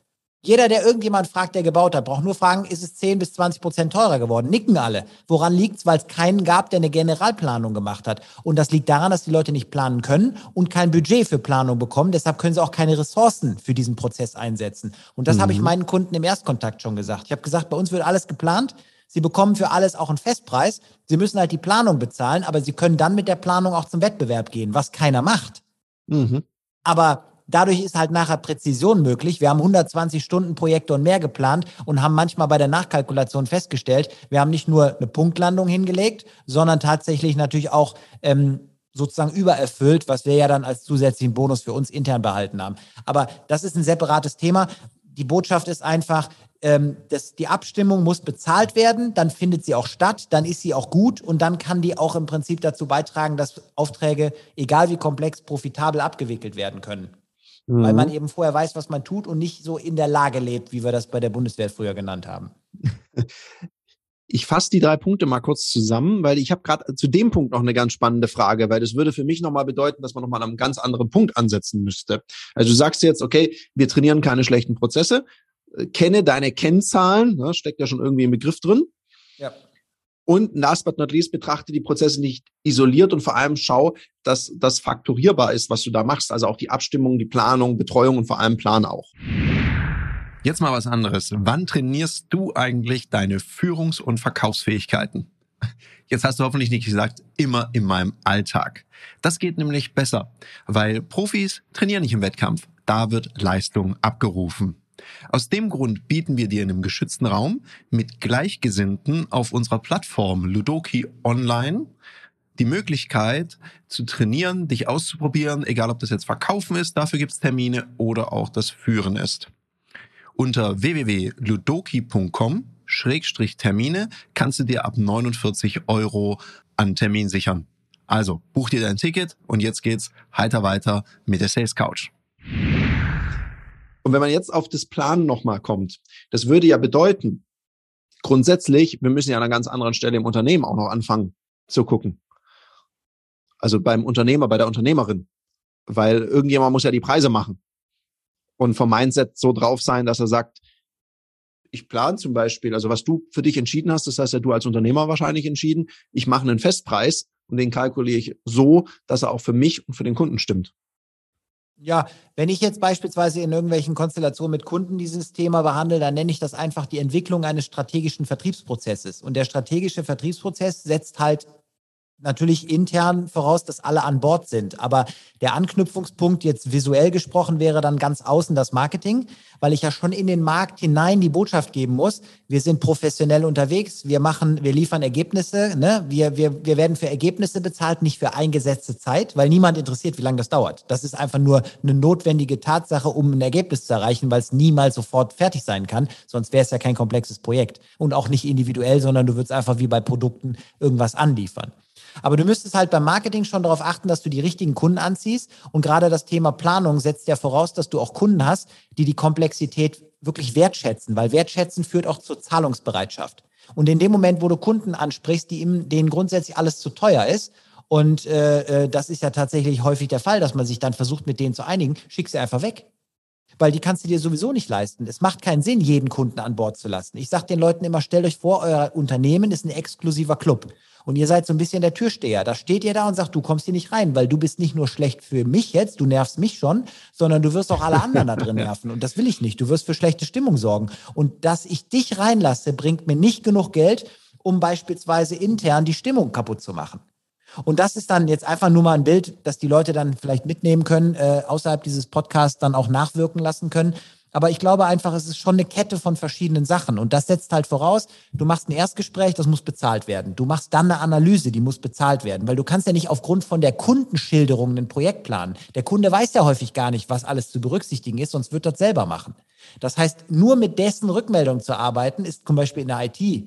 Jeder, der irgendjemand fragt, der gebaut hat, braucht nur fragen, ist es 10 bis 20 Prozent teurer geworden? Nicken alle. Woran liegt's? Weil es keinen gab, der eine Generalplanung gemacht hat. Und das liegt daran, dass die Leute nicht planen können und kein Budget für Planung bekommen. Deshalb können sie auch keine Ressourcen für diesen Prozess einsetzen. Und das mhm. habe ich mhm. meinen Kunden im Erstkontakt schon gesagt. Ich habe gesagt, bei uns wird alles geplant. Sie bekommen für alles auch einen Festpreis. Sie müssen halt die Planung bezahlen, aber sie können dann mit der Planung auch zum Wettbewerb gehen, was keiner macht. Mhm. Aber Dadurch ist halt nachher Präzision möglich. Wir haben 120 Stunden Projekte und mehr geplant und haben manchmal bei der Nachkalkulation festgestellt, wir haben nicht nur eine Punktlandung hingelegt, sondern tatsächlich natürlich auch ähm, sozusagen übererfüllt, was wir ja dann als zusätzlichen Bonus für uns intern behalten haben. Aber das ist ein separates Thema. Die Botschaft ist einfach, ähm, das, die Abstimmung muss bezahlt werden, dann findet sie auch statt, dann ist sie auch gut und dann kann die auch im Prinzip dazu beitragen, dass Aufträge, egal wie komplex, profitabel abgewickelt werden können mhm. weil man eben vorher weiß, was man tut und nicht so in der Lage lebt, wie wir das bei der Bundeswehr früher genannt haben. Ich fasse die drei Punkte mal kurz zusammen, weil ich habe gerade zu dem Punkt noch eine ganz spannende Frage, weil das würde für mich nochmal bedeuten, dass man nochmal an einem ganz anderen Punkt ansetzen müsste. Also du sagst jetzt, okay, wir trainieren keine schlechten Prozesse, äh, kenne deine Kennzahlen, ne, steckt ja schon irgendwie im Begriff drin. Ja. Und last but not least, betrachte die Prozesse nicht isoliert und vor allem schau, dass das faktorierbar ist, was du da machst. Also auch die Abstimmung, die Planung, Betreuung und vor allem Plan auch. Jetzt mal was anderes. Wann trainierst du eigentlich deine Führungs- und Verkaufsfähigkeiten? Jetzt hast du hoffentlich nicht gesagt, immer in meinem Alltag. Das geht nämlich besser, weil Profis trainieren nicht im Wettkampf. Da wird Leistung abgerufen. Aus dem Grund bieten wir dir in einem geschützten Raum mit Gleichgesinnten auf unserer Plattform Ludoki Online die Möglichkeit zu trainieren, dich auszuprobieren, egal ob das jetzt Verkaufen ist, dafür gibt es Termine oder auch das Führen ist. Unter www.ludoki.com Schrägstrich Termine kannst du dir ab 49 Euro an Termin sichern. Also buch dir dein Ticket und jetzt geht's heiter weiter mit der Sales Couch. Und wenn man jetzt auf das Planen nochmal kommt, das würde ja bedeuten, grundsätzlich, wir müssen ja an einer ganz anderen Stelle im Unternehmen auch noch anfangen zu gucken. Also beim Unternehmer, bei der Unternehmerin. Weil irgendjemand muss ja die Preise machen. Und vom Mindset so drauf sein, dass er sagt, ich plane zum Beispiel, also was du für dich entschieden hast, das heißt ja du als Unternehmer wahrscheinlich entschieden, ich mache einen Festpreis und den kalkuliere ich so, dass er auch für mich und für den Kunden stimmt. Ja, wenn ich jetzt beispielsweise in irgendwelchen Konstellationen mit Kunden dieses Thema behandle, dann nenne ich das einfach die Entwicklung eines strategischen Vertriebsprozesses. Und der strategische Vertriebsprozess setzt halt natürlich intern voraus, dass alle an Bord sind. Aber der Anknüpfungspunkt jetzt visuell gesprochen wäre dann ganz außen das Marketing, weil ich ja schon in den Markt hinein die Botschaft geben muss. Wir sind professionell unterwegs. Wir machen, wir liefern Ergebnisse. Ne? Wir, wir, wir werden für Ergebnisse bezahlt, nicht für eingesetzte Zeit, weil niemand interessiert, wie lange das dauert. Das ist einfach nur eine notwendige Tatsache, um ein Ergebnis zu erreichen, weil es niemals sofort fertig sein kann. Sonst wäre es ja kein komplexes Projekt. Und auch nicht individuell, sondern du würdest einfach wie bei Produkten irgendwas anliefern. Aber du müsstest halt beim Marketing schon darauf achten, dass du die richtigen Kunden anziehst. Und gerade das Thema Planung setzt ja voraus, dass du auch Kunden hast, die die Komplexität wirklich wertschätzen, weil wertschätzen führt auch zur Zahlungsbereitschaft. Und in dem Moment, wo du Kunden ansprichst, die ihm, denen grundsätzlich alles zu teuer ist, und äh, äh, das ist ja tatsächlich häufig der Fall, dass man sich dann versucht, mit denen zu einigen, schick sie einfach weg. Weil die kannst du dir sowieso nicht leisten. Es macht keinen Sinn, jeden Kunden an Bord zu lassen. Ich sage den Leuten immer, stellt euch vor, euer Unternehmen ist ein exklusiver Club. Und ihr seid so ein bisschen der Türsteher. Da steht ihr da und sagt, du kommst hier nicht rein, weil du bist nicht nur schlecht für mich jetzt, du nervst mich schon, sondern du wirst auch alle anderen da drin nerven. Und das will ich nicht. Du wirst für schlechte Stimmung sorgen. Und dass ich dich reinlasse, bringt mir nicht genug Geld, um beispielsweise intern die Stimmung kaputt zu machen. Und das ist dann jetzt einfach nur mal ein Bild, das die Leute dann vielleicht mitnehmen können, äh, außerhalb dieses Podcasts dann auch nachwirken lassen können. Aber ich glaube einfach, es ist schon eine Kette von verschiedenen Sachen. Und das setzt halt voraus, du machst ein Erstgespräch, das muss bezahlt werden. Du machst dann eine Analyse, die muss bezahlt werden. Weil du kannst ja nicht aufgrund von der Kundenschilderung ein Projekt planen. Der Kunde weiß ja häufig gar nicht, was alles zu berücksichtigen ist, sonst wird das selber machen. Das heißt, nur mit dessen Rückmeldung zu arbeiten, ist zum Beispiel in der IT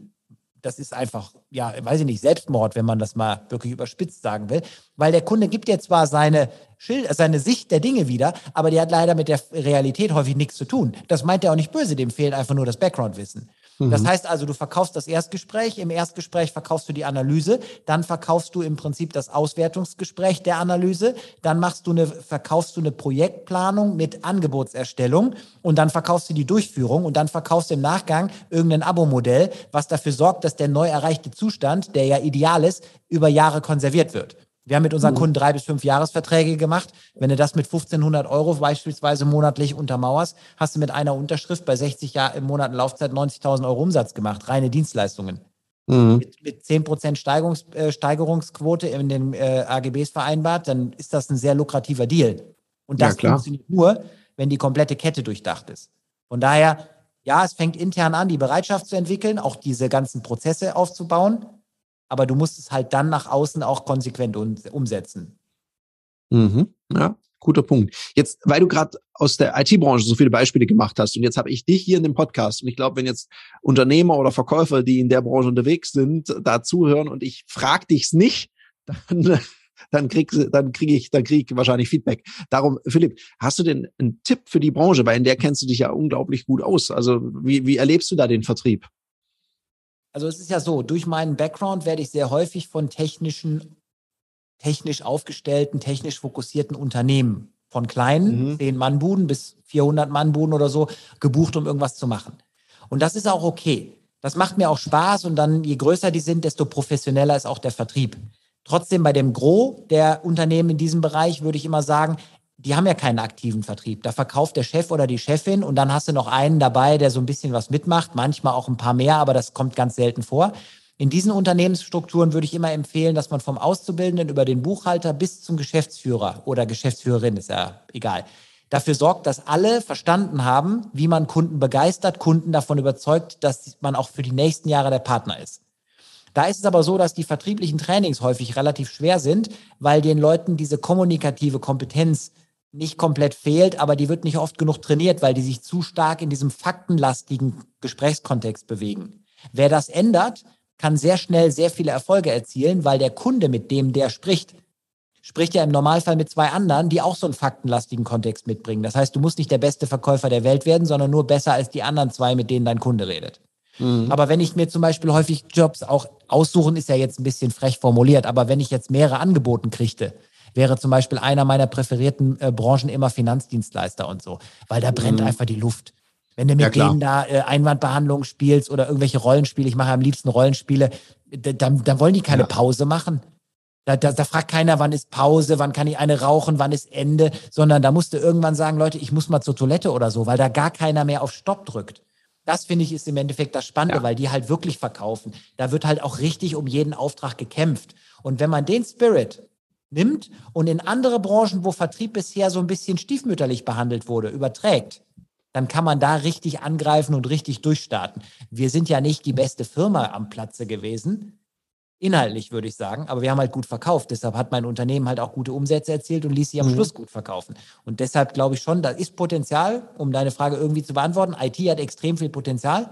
das ist einfach, ja, weiß ich nicht, Selbstmord, wenn man das mal wirklich überspitzt sagen will. Weil der Kunde gibt dir zwar seine, Schild, seine Sicht der Dinge wieder, aber die hat leider mit der Realität häufig nichts zu tun. Das meint er auch nicht böse, dem fehlt einfach nur das Background-Wissen. Mhm. Das heißt also, du verkaufst das Erstgespräch, im Erstgespräch verkaufst du die Analyse, dann verkaufst du im Prinzip das Auswertungsgespräch der Analyse, dann machst du eine, verkaufst du eine Projektplanung mit Angebotserstellung und dann verkaufst du die Durchführung und dann verkaufst du im Nachgang irgendein Abo-Modell, was dafür sorgt, dass der neu erreichte Zustand, der ja ideal ist, über Jahre konserviert wird. Wir haben mit unseren. Kunden drei bis fünf Jahresverträge gemacht. Wenn du das mit 1500 Euro beispielsweise monatlich untermauerst, hast du mit einer Unterschrift bei 60 Jahren im Monat Laufzeit 90.000 Euro Umsatz gemacht, reine Dienstleistungen. Mhm. Mit, mit 10% Steigerungs, äh, Steigerungsquote in den äh, AGBs vereinbart, dann ist das ein sehr lukrativer Deal. Und das ja, funktioniert nur, wenn die komplette Kette durchdacht ist. Von daher, ja, es fängt intern an, die Bereitschaft zu entwickeln, auch diese ganzen Prozesse aufzubauen aber du musst es halt dann nach außen auch konsequent umsetzen. Mhm. Ja, guter Punkt. Jetzt, weil du gerade aus der IT-Branche so viele Beispiele gemacht hast und jetzt habe ich dich hier in dem Podcast und ich glaube, wenn jetzt Unternehmer oder Verkäufer, die in der Branche unterwegs sind, da zuhören und ich frage dich's nicht, dann dann krieg, dann kriege ich, dann krieg ich wahrscheinlich Feedback. Darum, Philipp, hast du denn einen Tipp für die Branche? Weil in der kennst du dich ja unglaublich gut aus. Also wie, wie erlebst du da den Vertrieb? Also es ist ja so, durch meinen Background werde ich sehr häufig von technischen, technisch aufgestellten, technisch fokussierten Unternehmen, von kleinen, mhm. 10 Mann-Buden bis 400 Mann-Buden oder so, gebucht, um irgendwas zu machen. Und das ist auch okay. Das macht mir auch Spaß und dann, je größer die sind, desto professioneller ist auch der Vertrieb. Trotzdem bei dem Gros der Unternehmen in diesem Bereich würde ich immer sagen, die haben ja keinen aktiven Vertrieb. Da verkauft der Chef oder die Chefin und dann hast du noch einen dabei, der so ein bisschen was mitmacht, manchmal auch ein paar mehr, aber das kommt ganz selten vor. In diesen Unternehmensstrukturen würde ich immer empfehlen, dass man vom Auszubildenden über den Buchhalter bis zum Geschäftsführer oder Geschäftsführerin, ist ja egal, dafür sorgt, dass alle verstanden haben, wie man Kunden begeistert, Kunden davon überzeugt, dass man auch für die nächsten Jahre der Partner ist. Da ist es aber so, dass die vertrieblichen Trainings häufig relativ schwer sind, weil den Leuten diese kommunikative Kompetenz nicht komplett fehlt, aber die wird nicht oft genug trainiert, weil die sich zu stark in diesem faktenlastigen Gesprächskontext bewegen. Wer das ändert, kann sehr schnell sehr viele Erfolge erzielen, weil der Kunde, mit dem der spricht, spricht ja im Normalfall mit zwei anderen, die auch so einen faktenlastigen Kontext mitbringen. Das heißt, du musst nicht der beste Verkäufer der Welt werden, sondern nur besser als die anderen zwei, mit denen dein Kunde redet. Mhm. Aber wenn ich mir zum Beispiel häufig Jobs auch aussuchen, ist ja jetzt ein bisschen frech formuliert, aber wenn ich jetzt mehrere angeboten kriegte, wäre zum Beispiel einer meiner präferierten äh, Branchen immer Finanzdienstleister und so, weil da brennt mhm. einfach die Luft. Wenn du mit ja, denen da äh, Einwandbehandlung spielst oder irgendwelche Rollenspiele, ich mache am liebsten Rollenspiele, dann, dann wollen die keine ja. Pause machen. Da, da, da fragt keiner, wann ist Pause, wann kann ich eine rauchen, wann ist Ende, sondern da musst du irgendwann sagen, Leute, ich muss mal zur Toilette oder so, weil da gar keiner mehr auf Stopp drückt. Das finde ich ist im Endeffekt das Spannende, ja. weil die halt wirklich verkaufen. Da wird halt auch richtig um jeden Auftrag gekämpft. Und wenn man den Spirit nimmt und in andere Branchen, wo Vertrieb bisher so ein bisschen stiefmütterlich behandelt wurde, überträgt, dann kann man da richtig angreifen und richtig durchstarten. Wir sind ja nicht die beste Firma am Platze gewesen, inhaltlich würde ich sagen, aber wir haben halt gut verkauft. Deshalb hat mein Unternehmen halt auch gute Umsätze erzielt und ließ sie am mhm. Schluss gut verkaufen. Und deshalb glaube ich schon, da ist Potenzial, um deine Frage irgendwie zu beantworten. IT hat extrem viel Potenzial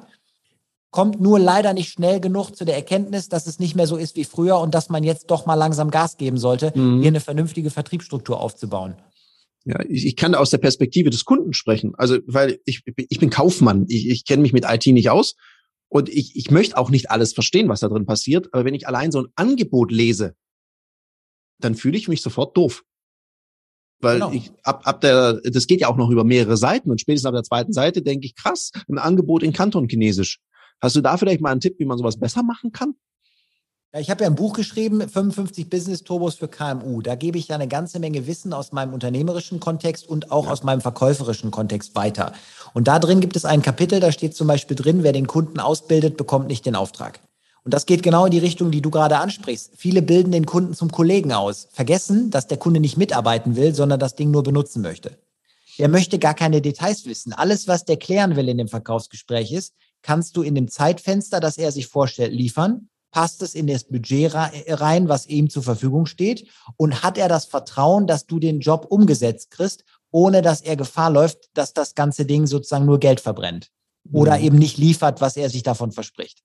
kommt nur leider nicht schnell genug zu der Erkenntnis, dass es nicht mehr so ist wie früher und dass man jetzt doch mal langsam Gas geben sollte, mhm. hier eine vernünftige Vertriebsstruktur aufzubauen. Ja, ich, ich kann aus der Perspektive des Kunden sprechen. Also, weil ich, ich bin Kaufmann, ich, ich kenne mich mit IT nicht aus und ich, ich möchte auch nicht alles verstehen, was da drin passiert. Aber wenn ich allein so ein Angebot lese, dann fühle ich mich sofort doof. Weil genau. ich ab, ab der, das geht ja auch noch über mehrere Seiten und spätestens ab der zweiten Seite denke ich, krass, ein Angebot in Kanton-Chinesisch. Hast du da vielleicht mal einen Tipp, wie man sowas besser machen kann? Ich habe ja ein Buch geschrieben, 55 Business Turbos für KMU. Da gebe ich ja eine ganze Menge Wissen aus meinem unternehmerischen Kontext und auch ja. aus meinem verkäuferischen Kontext weiter. Und da drin gibt es ein Kapitel, da steht zum Beispiel drin, wer den Kunden ausbildet, bekommt nicht den Auftrag. Und das geht genau in die Richtung, die du gerade ansprichst. Viele bilden den Kunden zum Kollegen aus, vergessen, dass der Kunde nicht mitarbeiten will, sondern das Ding nur benutzen möchte. Der möchte gar keine Details wissen. Alles, was der klären will in dem Verkaufsgespräch ist, kannst du in dem Zeitfenster, das er sich vorstellt, liefern. Passt es in das Budget rein, was ihm zur Verfügung steht? Und hat er das Vertrauen, dass du den Job umgesetzt kriegst, ohne dass er Gefahr läuft, dass das ganze Ding sozusagen nur Geld verbrennt? Oder mhm. eben nicht liefert, was er sich davon verspricht.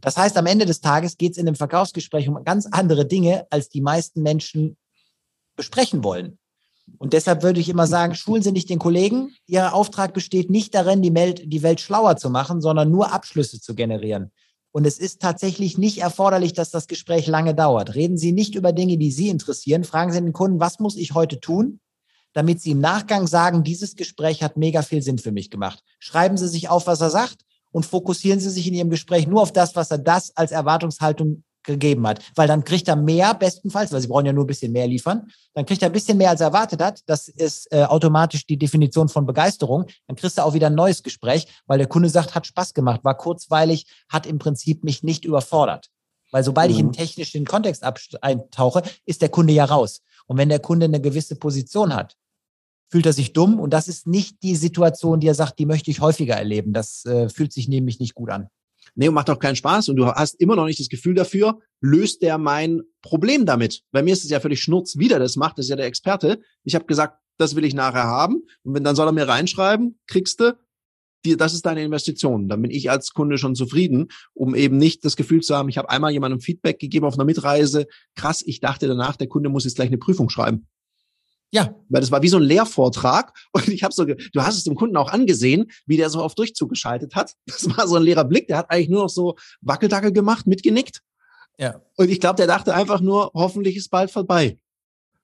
Das heißt, am Ende des Tages geht es in dem Verkaufsgespräch um ganz andere Dinge, als die meisten Menschen besprechen wollen. Und deshalb würde ich immer sagen, schulen Sie nicht den Kollegen. Ihr Auftrag besteht nicht darin, die Welt, die Welt schlauer zu machen, sondern nur Abschlüsse zu generieren. Und es ist tatsächlich nicht erforderlich, dass das Gespräch lange dauert. Reden Sie nicht über Dinge, die Sie interessieren. Fragen Sie den Kunden, was muss ich heute tun, damit Sie im Nachgang sagen, dieses Gespräch hat mega viel Sinn für mich gemacht. Schreiben Sie sich auf, was er sagt und fokussieren Sie sich in Ihrem Gespräch nur auf das, was er das als Erwartungshaltung gegeben hat. Weil dann kriegt er mehr, bestenfalls, weil sie brauchen ja nur ein bisschen mehr liefern, dann kriegt er ein bisschen mehr, als er erwartet hat. Das ist äh, automatisch die Definition von Begeisterung. Dann kriegst du auch wieder ein neues Gespräch, weil der Kunde sagt, hat Spaß gemacht, war kurzweilig, hat im Prinzip mich nicht überfordert. Weil sobald mhm. ich in technischen Kontext eintauche, ist der Kunde ja raus. Und wenn der Kunde eine gewisse Position hat, fühlt er sich dumm. Und das ist nicht die Situation, die er sagt, die möchte ich häufiger erleben. Das äh, fühlt sich nämlich nicht gut an. Nee, macht auch keinen Spaß und du hast immer noch nicht das Gefühl dafür, löst der mein Problem damit? Bei mir ist es ja völlig schnurz, wie der das macht, das ist ja der Experte. Ich habe gesagt, das will ich nachher haben und wenn dann soll er mir reinschreiben, kriegst du, die, das ist deine Investition. Dann bin ich als Kunde schon zufrieden, um eben nicht das Gefühl zu haben, ich habe einmal jemandem Feedback gegeben auf einer Mitreise, krass, ich dachte danach, der Kunde muss jetzt gleich eine Prüfung schreiben. Ja. Weil das war wie so ein Lehrvortrag und ich habe so, du hast es dem Kunden auch angesehen, wie der so auf Durchzug geschaltet hat. Das war so ein leerer Blick, der hat eigentlich nur noch so Wackeldackel gemacht, mitgenickt. Ja. Und ich glaube, der dachte einfach nur, hoffentlich ist bald vorbei.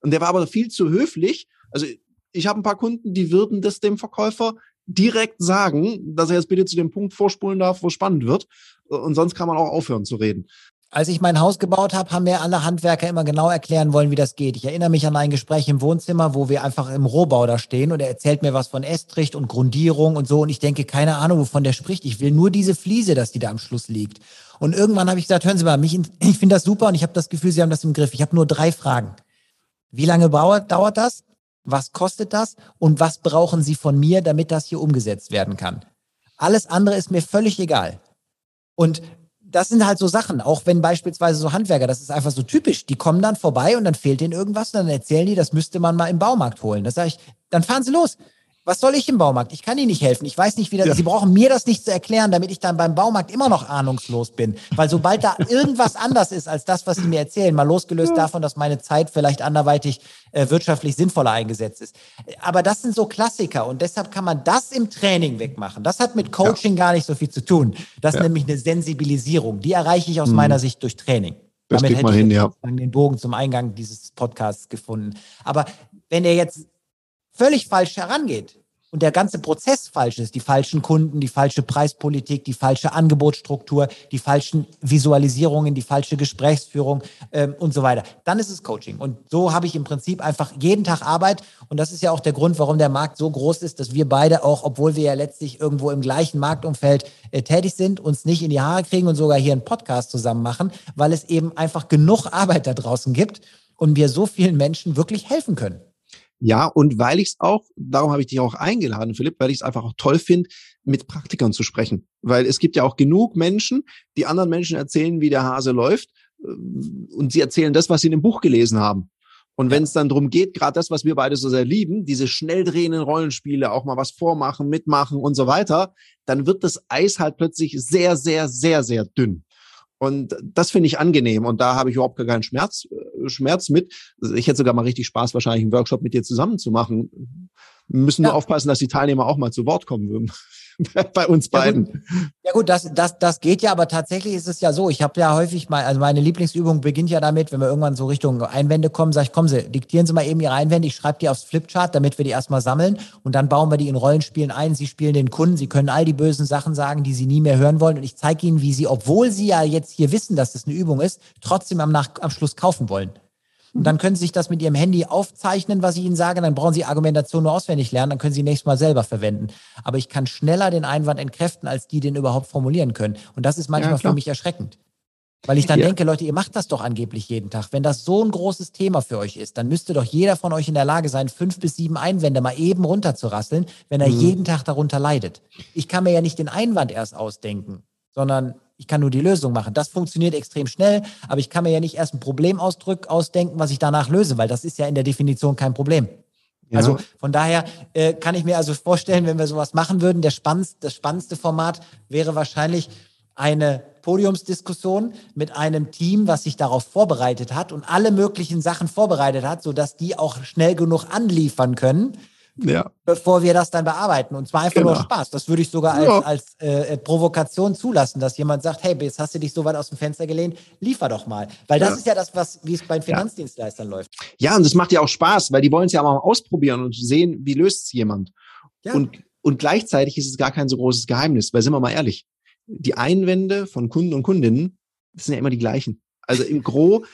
Und der war aber viel zu höflich. Also ich habe ein paar Kunden, die würden das dem Verkäufer direkt sagen, dass er jetzt bitte zu dem Punkt vorspulen darf, wo spannend wird. Und sonst kann man auch aufhören zu reden. Als ich mein Haus gebaut habe, haben mir alle Handwerker immer genau erklären wollen, wie das geht. Ich erinnere mich an ein Gespräch im Wohnzimmer, wo wir einfach im Rohbau da stehen und er erzählt mir was von Estricht und Grundierung und so und ich denke, keine Ahnung, wovon der spricht. Ich will nur diese Fliese, dass die da am Schluss liegt. Und irgendwann habe ich gesagt, hören Sie mal, mich, ich finde das super und ich habe das Gefühl, Sie haben das im Griff. Ich habe nur drei Fragen. Wie lange dauert, dauert das? Was kostet das? Und was brauchen Sie von mir, damit das hier umgesetzt werden kann? Alles andere ist mir völlig egal. Und das sind halt so Sachen, auch wenn beispielsweise so Handwerker, das ist einfach so typisch, die kommen dann vorbei und dann fehlt ihnen irgendwas und dann erzählen die, das müsste man mal im Baumarkt holen. Das sage ich, dann fahren sie los. Was soll ich im Baumarkt? Ich kann Ihnen nicht helfen. Ich weiß nicht, wie das. Ja. Sie brauchen mir das nicht zu erklären, damit ich dann beim Baumarkt immer noch ahnungslos bin. Weil sobald da irgendwas anders ist als das, was Sie mir erzählen, mal losgelöst ja. davon, dass meine Zeit vielleicht anderweitig äh, wirtschaftlich sinnvoller eingesetzt ist. Aber das sind so Klassiker und deshalb kann man das im Training wegmachen. Das hat mit Coaching ja. gar nicht so viel zu tun. Das ist nämlich eine Sensibilisierung. Die erreiche ich aus mhm. meiner Sicht durch Training. Das Damit hätte ich hin, ja. den Bogen zum Eingang dieses Podcasts gefunden. Aber wenn er jetzt völlig falsch herangeht, und der ganze Prozess falsch ist, die falschen Kunden, die falsche Preispolitik, die falsche Angebotsstruktur, die falschen Visualisierungen, die falsche Gesprächsführung ähm, und so weiter, dann ist es Coaching. Und so habe ich im Prinzip einfach jeden Tag Arbeit. Und das ist ja auch der Grund, warum der Markt so groß ist, dass wir beide auch, obwohl wir ja letztlich irgendwo im gleichen Marktumfeld äh, tätig sind, uns nicht in die Haare kriegen und sogar hier einen Podcast zusammen machen, weil es eben einfach genug Arbeit da draußen gibt und wir so vielen Menschen wirklich helfen können. Ja, und weil ich es auch, darum habe ich dich auch eingeladen, Philipp, weil ich es einfach auch toll finde, mit Praktikern zu sprechen. Weil es gibt ja auch genug Menschen, die anderen Menschen erzählen, wie der Hase läuft. Äh, und sie erzählen das, was sie in dem Buch gelesen haben. Und wenn es dann darum geht, gerade das, was wir beide so sehr lieben, diese schnell drehenden Rollenspiele, auch mal was vormachen, mitmachen und so weiter, dann wird das Eis halt plötzlich sehr, sehr, sehr, sehr dünn. Und das finde ich angenehm. Und da habe ich überhaupt keinen Schmerz, äh, Schmerz mit. Ich hätte sogar mal richtig Spaß, wahrscheinlich einen Workshop mit dir zusammen zu machen. Wir müssen ja. nur aufpassen, dass die Teilnehmer auch mal zu Wort kommen würden. bei uns beiden. Ja gut, ja gut, das, das, das geht ja, aber tatsächlich ist es ja so. Ich habe ja häufig mal, also meine Lieblingsübung beginnt ja damit, wenn wir irgendwann so Richtung Einwände kommen, sage ich, kommen Sie, diktieren Sie mal eben Ihre Einwände, ich schreibe die aufs Flipchart, damit wir die erstmal sammeln und dann bauen wir die in Rollenspielen ein. Sie spielen den Kunden, Sie können all die bösen Sachen sagen, die Sie nie mehr hören wollen und ich zeige Ihnen, wie Sie, obwohl Sie ja jetzt hier wissen, dass das eine Übung ist, trotzdem am, Nach am Schluss kaufen wollen. Und dann können Sie sich das mit Ihrem Handy aufzeichnen, was ich Ihnen sage. Dann brauchen Sie Argumentation nur auswendig lernen. Dann können Sie nächstes Mal selber verwenden. Aber ich kann schneller den Einwand entkräften, als die den überhaupt formulieren können. Und das ist manchmal ja, für mich erschreckend. Weil ich dann ja. denke, Leute, ihr macht das doch angeblich jeden Tag. Wenn das so ein großes Thema für euch ist, dann müsste doch jeder von euch in der Lage sein, fünf bis sieben Einwände mal eben runterzurasseln, wenn er mhm. jeden Tag darunter leidet. Ich kann mir ja nicht den Einwand erst ausdenken, sondern ich kann nur die Lösung machen. Das funktioniert extrem schnell, aber ich kann mir ja nicht erst ein Problemausdruck ausdenken, was ich danach löse, weil das ist ja in der Definition kein Problem. Ja. Also von daher äh, kann ich mir also vorstellen, wenn wir sowas machen würden, der spannendste, das spannendste Format wäre wahrscheinlich eine Podiumsdiskussion mit einem Team, was sich darauf vorbereitet hat und alle möglichen Sachen vorbereitet hat, sodass die auch schnell genug anliefern können, ja. bevor wir das dann bearbeiten. Und zwar einfach genau. nur Spaß. Das würde ich sogar als, ja. als äh, Provokation zulassen, dass jemand sagt, hey, jetzt hast du dich so weit aus dem Fenster gelehnt, liefer doch mal. Weil das ja. ist ja das, was, wie es bei den Finanzdienstleistern läuft. Ja, und das macht ja auch Spaß, weil die wollen es ja auch mal ausprobieren und sehen, wie löst es jemand. Und, und gleichzeitig ist es gar kein so großes Geheimnis, weil sind wir mal ehrlich, die Einwände von Kunden und Kundinnen, das sind ja immer die gleichen. Also im Gro,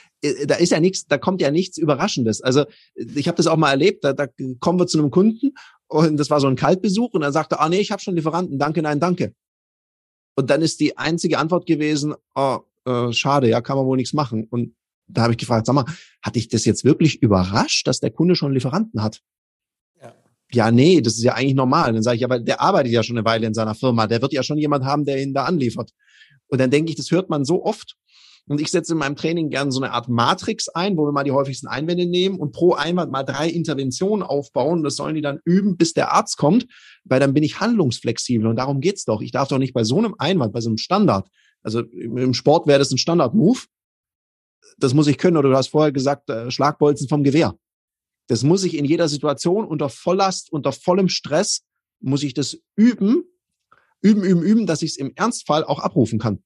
da ist ja nichts, da kommt ja nichts Überraschendes. Also ich habe das auch mal erlebt, da, da kommen wir zu einem Kunden und das war so ein Kaltbesuch und dann sagte, ah nee, ich habe schon Lieferanten, danke, nein, danke. Und dann ist die einzige Antwort gewesen, oh, äh, schade, ja, kann man wohl nichts machen. Und da habe ich gefragt, sag mal, hat dich das jetzt wirklich überrascht, dass der Kunde schon Lieferanten hat? ja, nee, das ist ja eigentlich normal. dann sage ich, aber der arbeitet ja schon eine Weile in seiner Firma, der wird ja schon jemand haben, der ihn da anliefert. Und dann denke ich, das hört man so oft. Und ich setze in meinem Training gerne so eine Art Matrix ein, wo wir mal die häufigsten Einwände nehmen und pro Einwand mal drei Interventionen aufbauen. Das sollen die dann üben, bis der Arzt kommt, weil dann bin ich handlungsflexibel. Und darum geht's doch. Ich darf doch nicht bei so einem Einwand, bei so einem Standard, also im Sport wäre das ein Standard-Move, das muss ich können. Oder du hast vorher gesagt, äh, Schlagbolzen vom Gewehr. Das muss ich in jeder Situation unter Volllast, unter vollem Stress, muss ich das üben, üben, üben, üben, dass ich es im Ernstfall auch abrufen kann.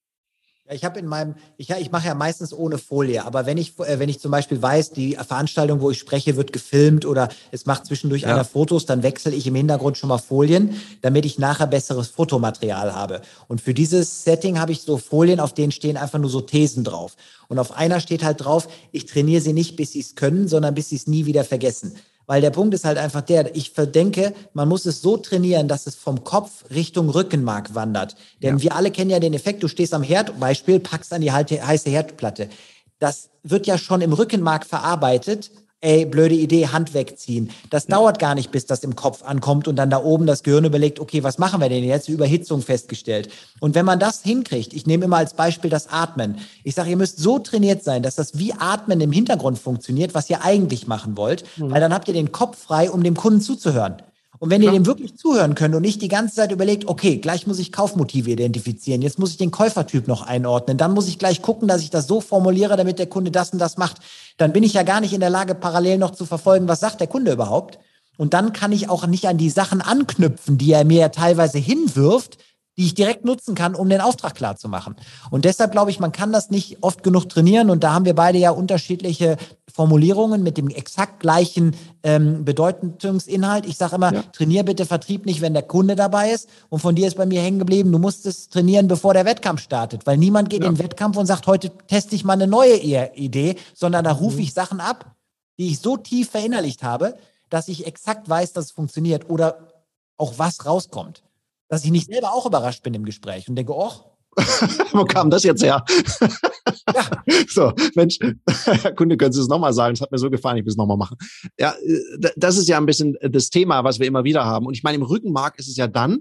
Ja, ich habe in meinem, ich, ich mache ja meistens ohne Folie, aber wenn ich, äh, wenn ich zum Beispiel weiß, die Veranstaltung, wo ich spreche, wird gefilmt oder es macht zwischendurch ja. einer Fotos, dann wechsle ich im Hintergrund schon mal Folien, damit ich nachher besseres Fotomaterial habe. Und für dieses Setting habe ich so Folien, auf denen stehen einfach nur so Thesen drauf. Und auf einer steht halt drauf, ich trainiere sie nicht, bis sie es können, sondern bis sie es nie wieder vergessen. Weil der Punkt ist halt einfach der, ich verdenke, man muss es so trainieren, dass es vom Kopf Richtung Rückenmark wandert. Denn ja. wir alle kennen ja den Effekt, du stehst am Herd, Beispiel, packst an die heiße Herdplatte. Das wird ja schon im Rückenmark verarbeitet ey, blöde Idee, Hand wegziehen. Das ja. dauert gar nicht, bis das im Kopf ankommt und dann da oben das Gehirn überlegt, okay, was machen wir denn jetzt? Überhitzung festgestellt. Und wenn man das hinkriegt, ich nehme immer als Beispiel das Atmen. Ich sage, ihr müsst so trainiert sein, dass das wie Atmen im Hintergrund funktioniert, was ihr eigentlich machen wollt, mhm. weil dann habt ihr den Kopf frei, um dem Kunden zuzuhören. Und wenn ihr dem wirklich zuhören könnt und nicht die ganze Zeit überlegt, okay, gleich muss ich Kaufmotive identifizieren, jetzt muss ich den Käufertyp noch einordnen, dann muss ich gleich gucken, dass ich das so formuliere, damit der Kunde das und das macht, dann bin ich ja gar nicht in der Lage, parallel noch zu verfolgen, was sagt der Kunde überhaupt. Und dann kann ich auch nicht an die Sachen anknüpfen, die er mir ja teilweise hinwirft, die ich direkt nutzen kann, um den Auftrag klar zu machen. Und deshalb glaube ich, man kann das nicht oft genug trainieren. Und da haben wir beide ja unterschiedliche Formulierungen mit dem exakt gleichen ähm, Bedeutungsinhalt. Ich sage immer, ja. trainier bitte Vertrieb nicht, wenn der Kunde dabei ist. Und von dir ist bei mir hängen geblieben, du musst es trainieren, bevor der Wettkampf startet. Weil niemand geht ja. in den Wettkampf und sagt, heute teste ich mal eine neue Idee, sondern da rufe mhm. ich Sachen ab, die ich so tief verinnerlicht habe, dass ich exakt weiß, dass es funktioniert oder auch was rauskommt dass ich nicht selber auch überrascht bin im Gespräch und denke, oh. Wo kam das jetzt her? ja. So, Mensch, Herr Kunde, können Sie es nochmal sagen? Es hat mir so gefallen, ich will es nochmal machen. Ja, äh, das ist ja ein bisschen das Thema, was wir immer wieder haben. Und ich meine, im Rückenmark ist es ja dann,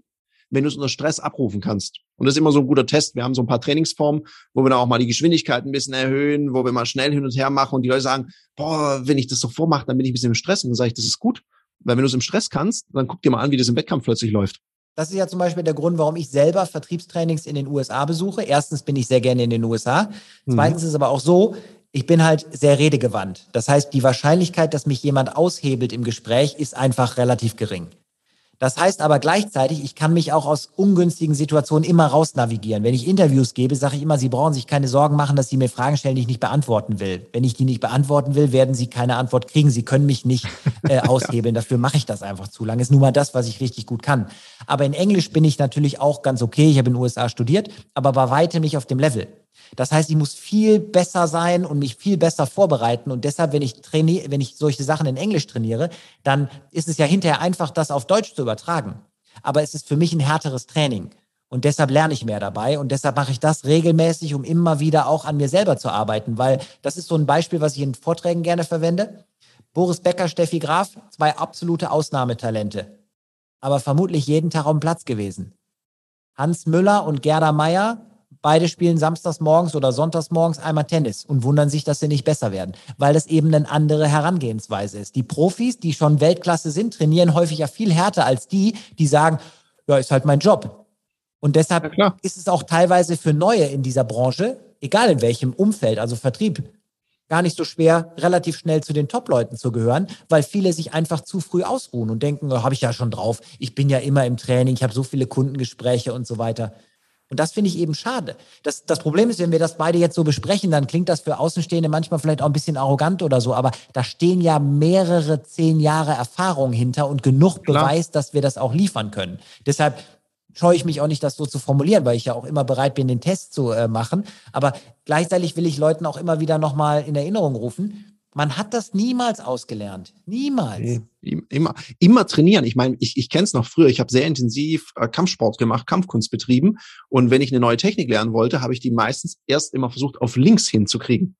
wenn du es unter Stress abrufen kannst. Und das ist immer so ein guter Test. Wir haben so ein paar Trainingsformen, wo wir dann auch mal die Geschwindigkeit ein bisschen erhöhen, wo wir mal schnell hin und her machen und die Leute sagen, boah, wenn ich das so vormache, dann bin ich ein bisschen im Stress. Und dann sage ich, das ist gut. Weil wenn du es im Stress kannst, dann guck dir mal an, wie das im Wettkampf plötzlich läuft. Das ist ja zum Beispiel der Grund, warum ich selber Vertriebstrainings in den USA besuche. Erstens bin ich sehr gerne in den USA. Mhm. Zweitens mhm. ist aber auch so, ich bin halt sehr redegewandt. Das heißt, die Wahrscheinlichkeit, dass mich jemand aushebelt im Gespräch, ist einfach relativ gering. Das heißt aber gleichzeitig, ich kann mich auch aus ungünstigen Situationen immer rausnavigieren. Wenn ich Interviews gebe, sage ich immer, Sie brauchen sich keine Sorgen machen, dass Sie mir Fragen stellen, die ich nicht beantworten will. Wenn ich die nicht beantworten will, werden Sie keine Antwort kriegen. Sie können mich nicht äh, aushebeln. Dafür mache ich das einfach zu lange. Ist nun mal das, was ich richtig gut kann. Aber in Englisch bin ich natürlich auch ganz okay. Ich habe in den USA studiert, aber war weitem nicht auf dem Level. Das heißt, ich muss viel besser sein und mich viel besser vorbereiten. Und deshalb, wenn ich trainiere, wenn ich solche Sachen in Englisch trainiere, dann ist es ja hinterher einfach, das auf Deutsch zu übertragen. Aber es ist für mich ein härteres Training. Und deshalb lerne ich mehr dabei und deshalb mache ich das regelmäßig, um immer wieder auch an mir selber zu arbeiten, weil das ist so ein Beispiel, was ich in Vorträgen gerne verwende. Boris Becker, Steffi Graf, zwei absolute Ausnahmetalente, aber vermutlich jeden Tag auf dem Platz gewesen. Hans Müller und Gerda Meier, beide spielen samstags morgens oder sonntags morgens einmal Tennis und wundern sich, dass sie nicht besser werden, weil das eben eine andere Herangehensweise ist. Die Profis, die schon Weltklasse sind, trainieren häufig ja viel härter als die, die sagen, ja, ist halt mein Job. Und deshalb ja, ist es auch teilweise für Neue in dieser Branche, egal in welchem Umfeld, also Vertrieb, gar nicht so schwer, relativ schnell zu den Top-Leuten zu gehören, weil viele sich einfach zu früh ausruhen und denken, oh, habe ich ja schon drauf, ich bin ja immer im Training, ich habe so viele Kundengespräche und so weiter. Und das finde ich eben schade. Das, das Problem ist, wenn wir das beide jetzt so besprechen, dann klingt das für Außenstehende manchmal vielleicht auch ein bisschen arrogant oder so, aber da stehen ja mehrere zehn Jahre Erfahrung hinter und genug Beweis, dass wir das auch liefern können. Deshalb scheue ich mich auch nicht, das so zu formulieren, weil ich ja auch immer bereit bin, den Test zu äh, machen. Aber gleichzeitig will ich Leuten auch immer wieder nochmal in Erinnerung rufen, man hat das niemals ausgelernt. Niemals. Nee, immer, immer trainieren. Ich meine, ich, ich kenne es noch früher. Ich habe sehr intensiv äh, Kampfsport gemacht, Kampfkunst betrieben. Und wenn ich eine neue Technik lernen wollte, habe ich die meistens erst immer versucht, auf links hinzukriegen.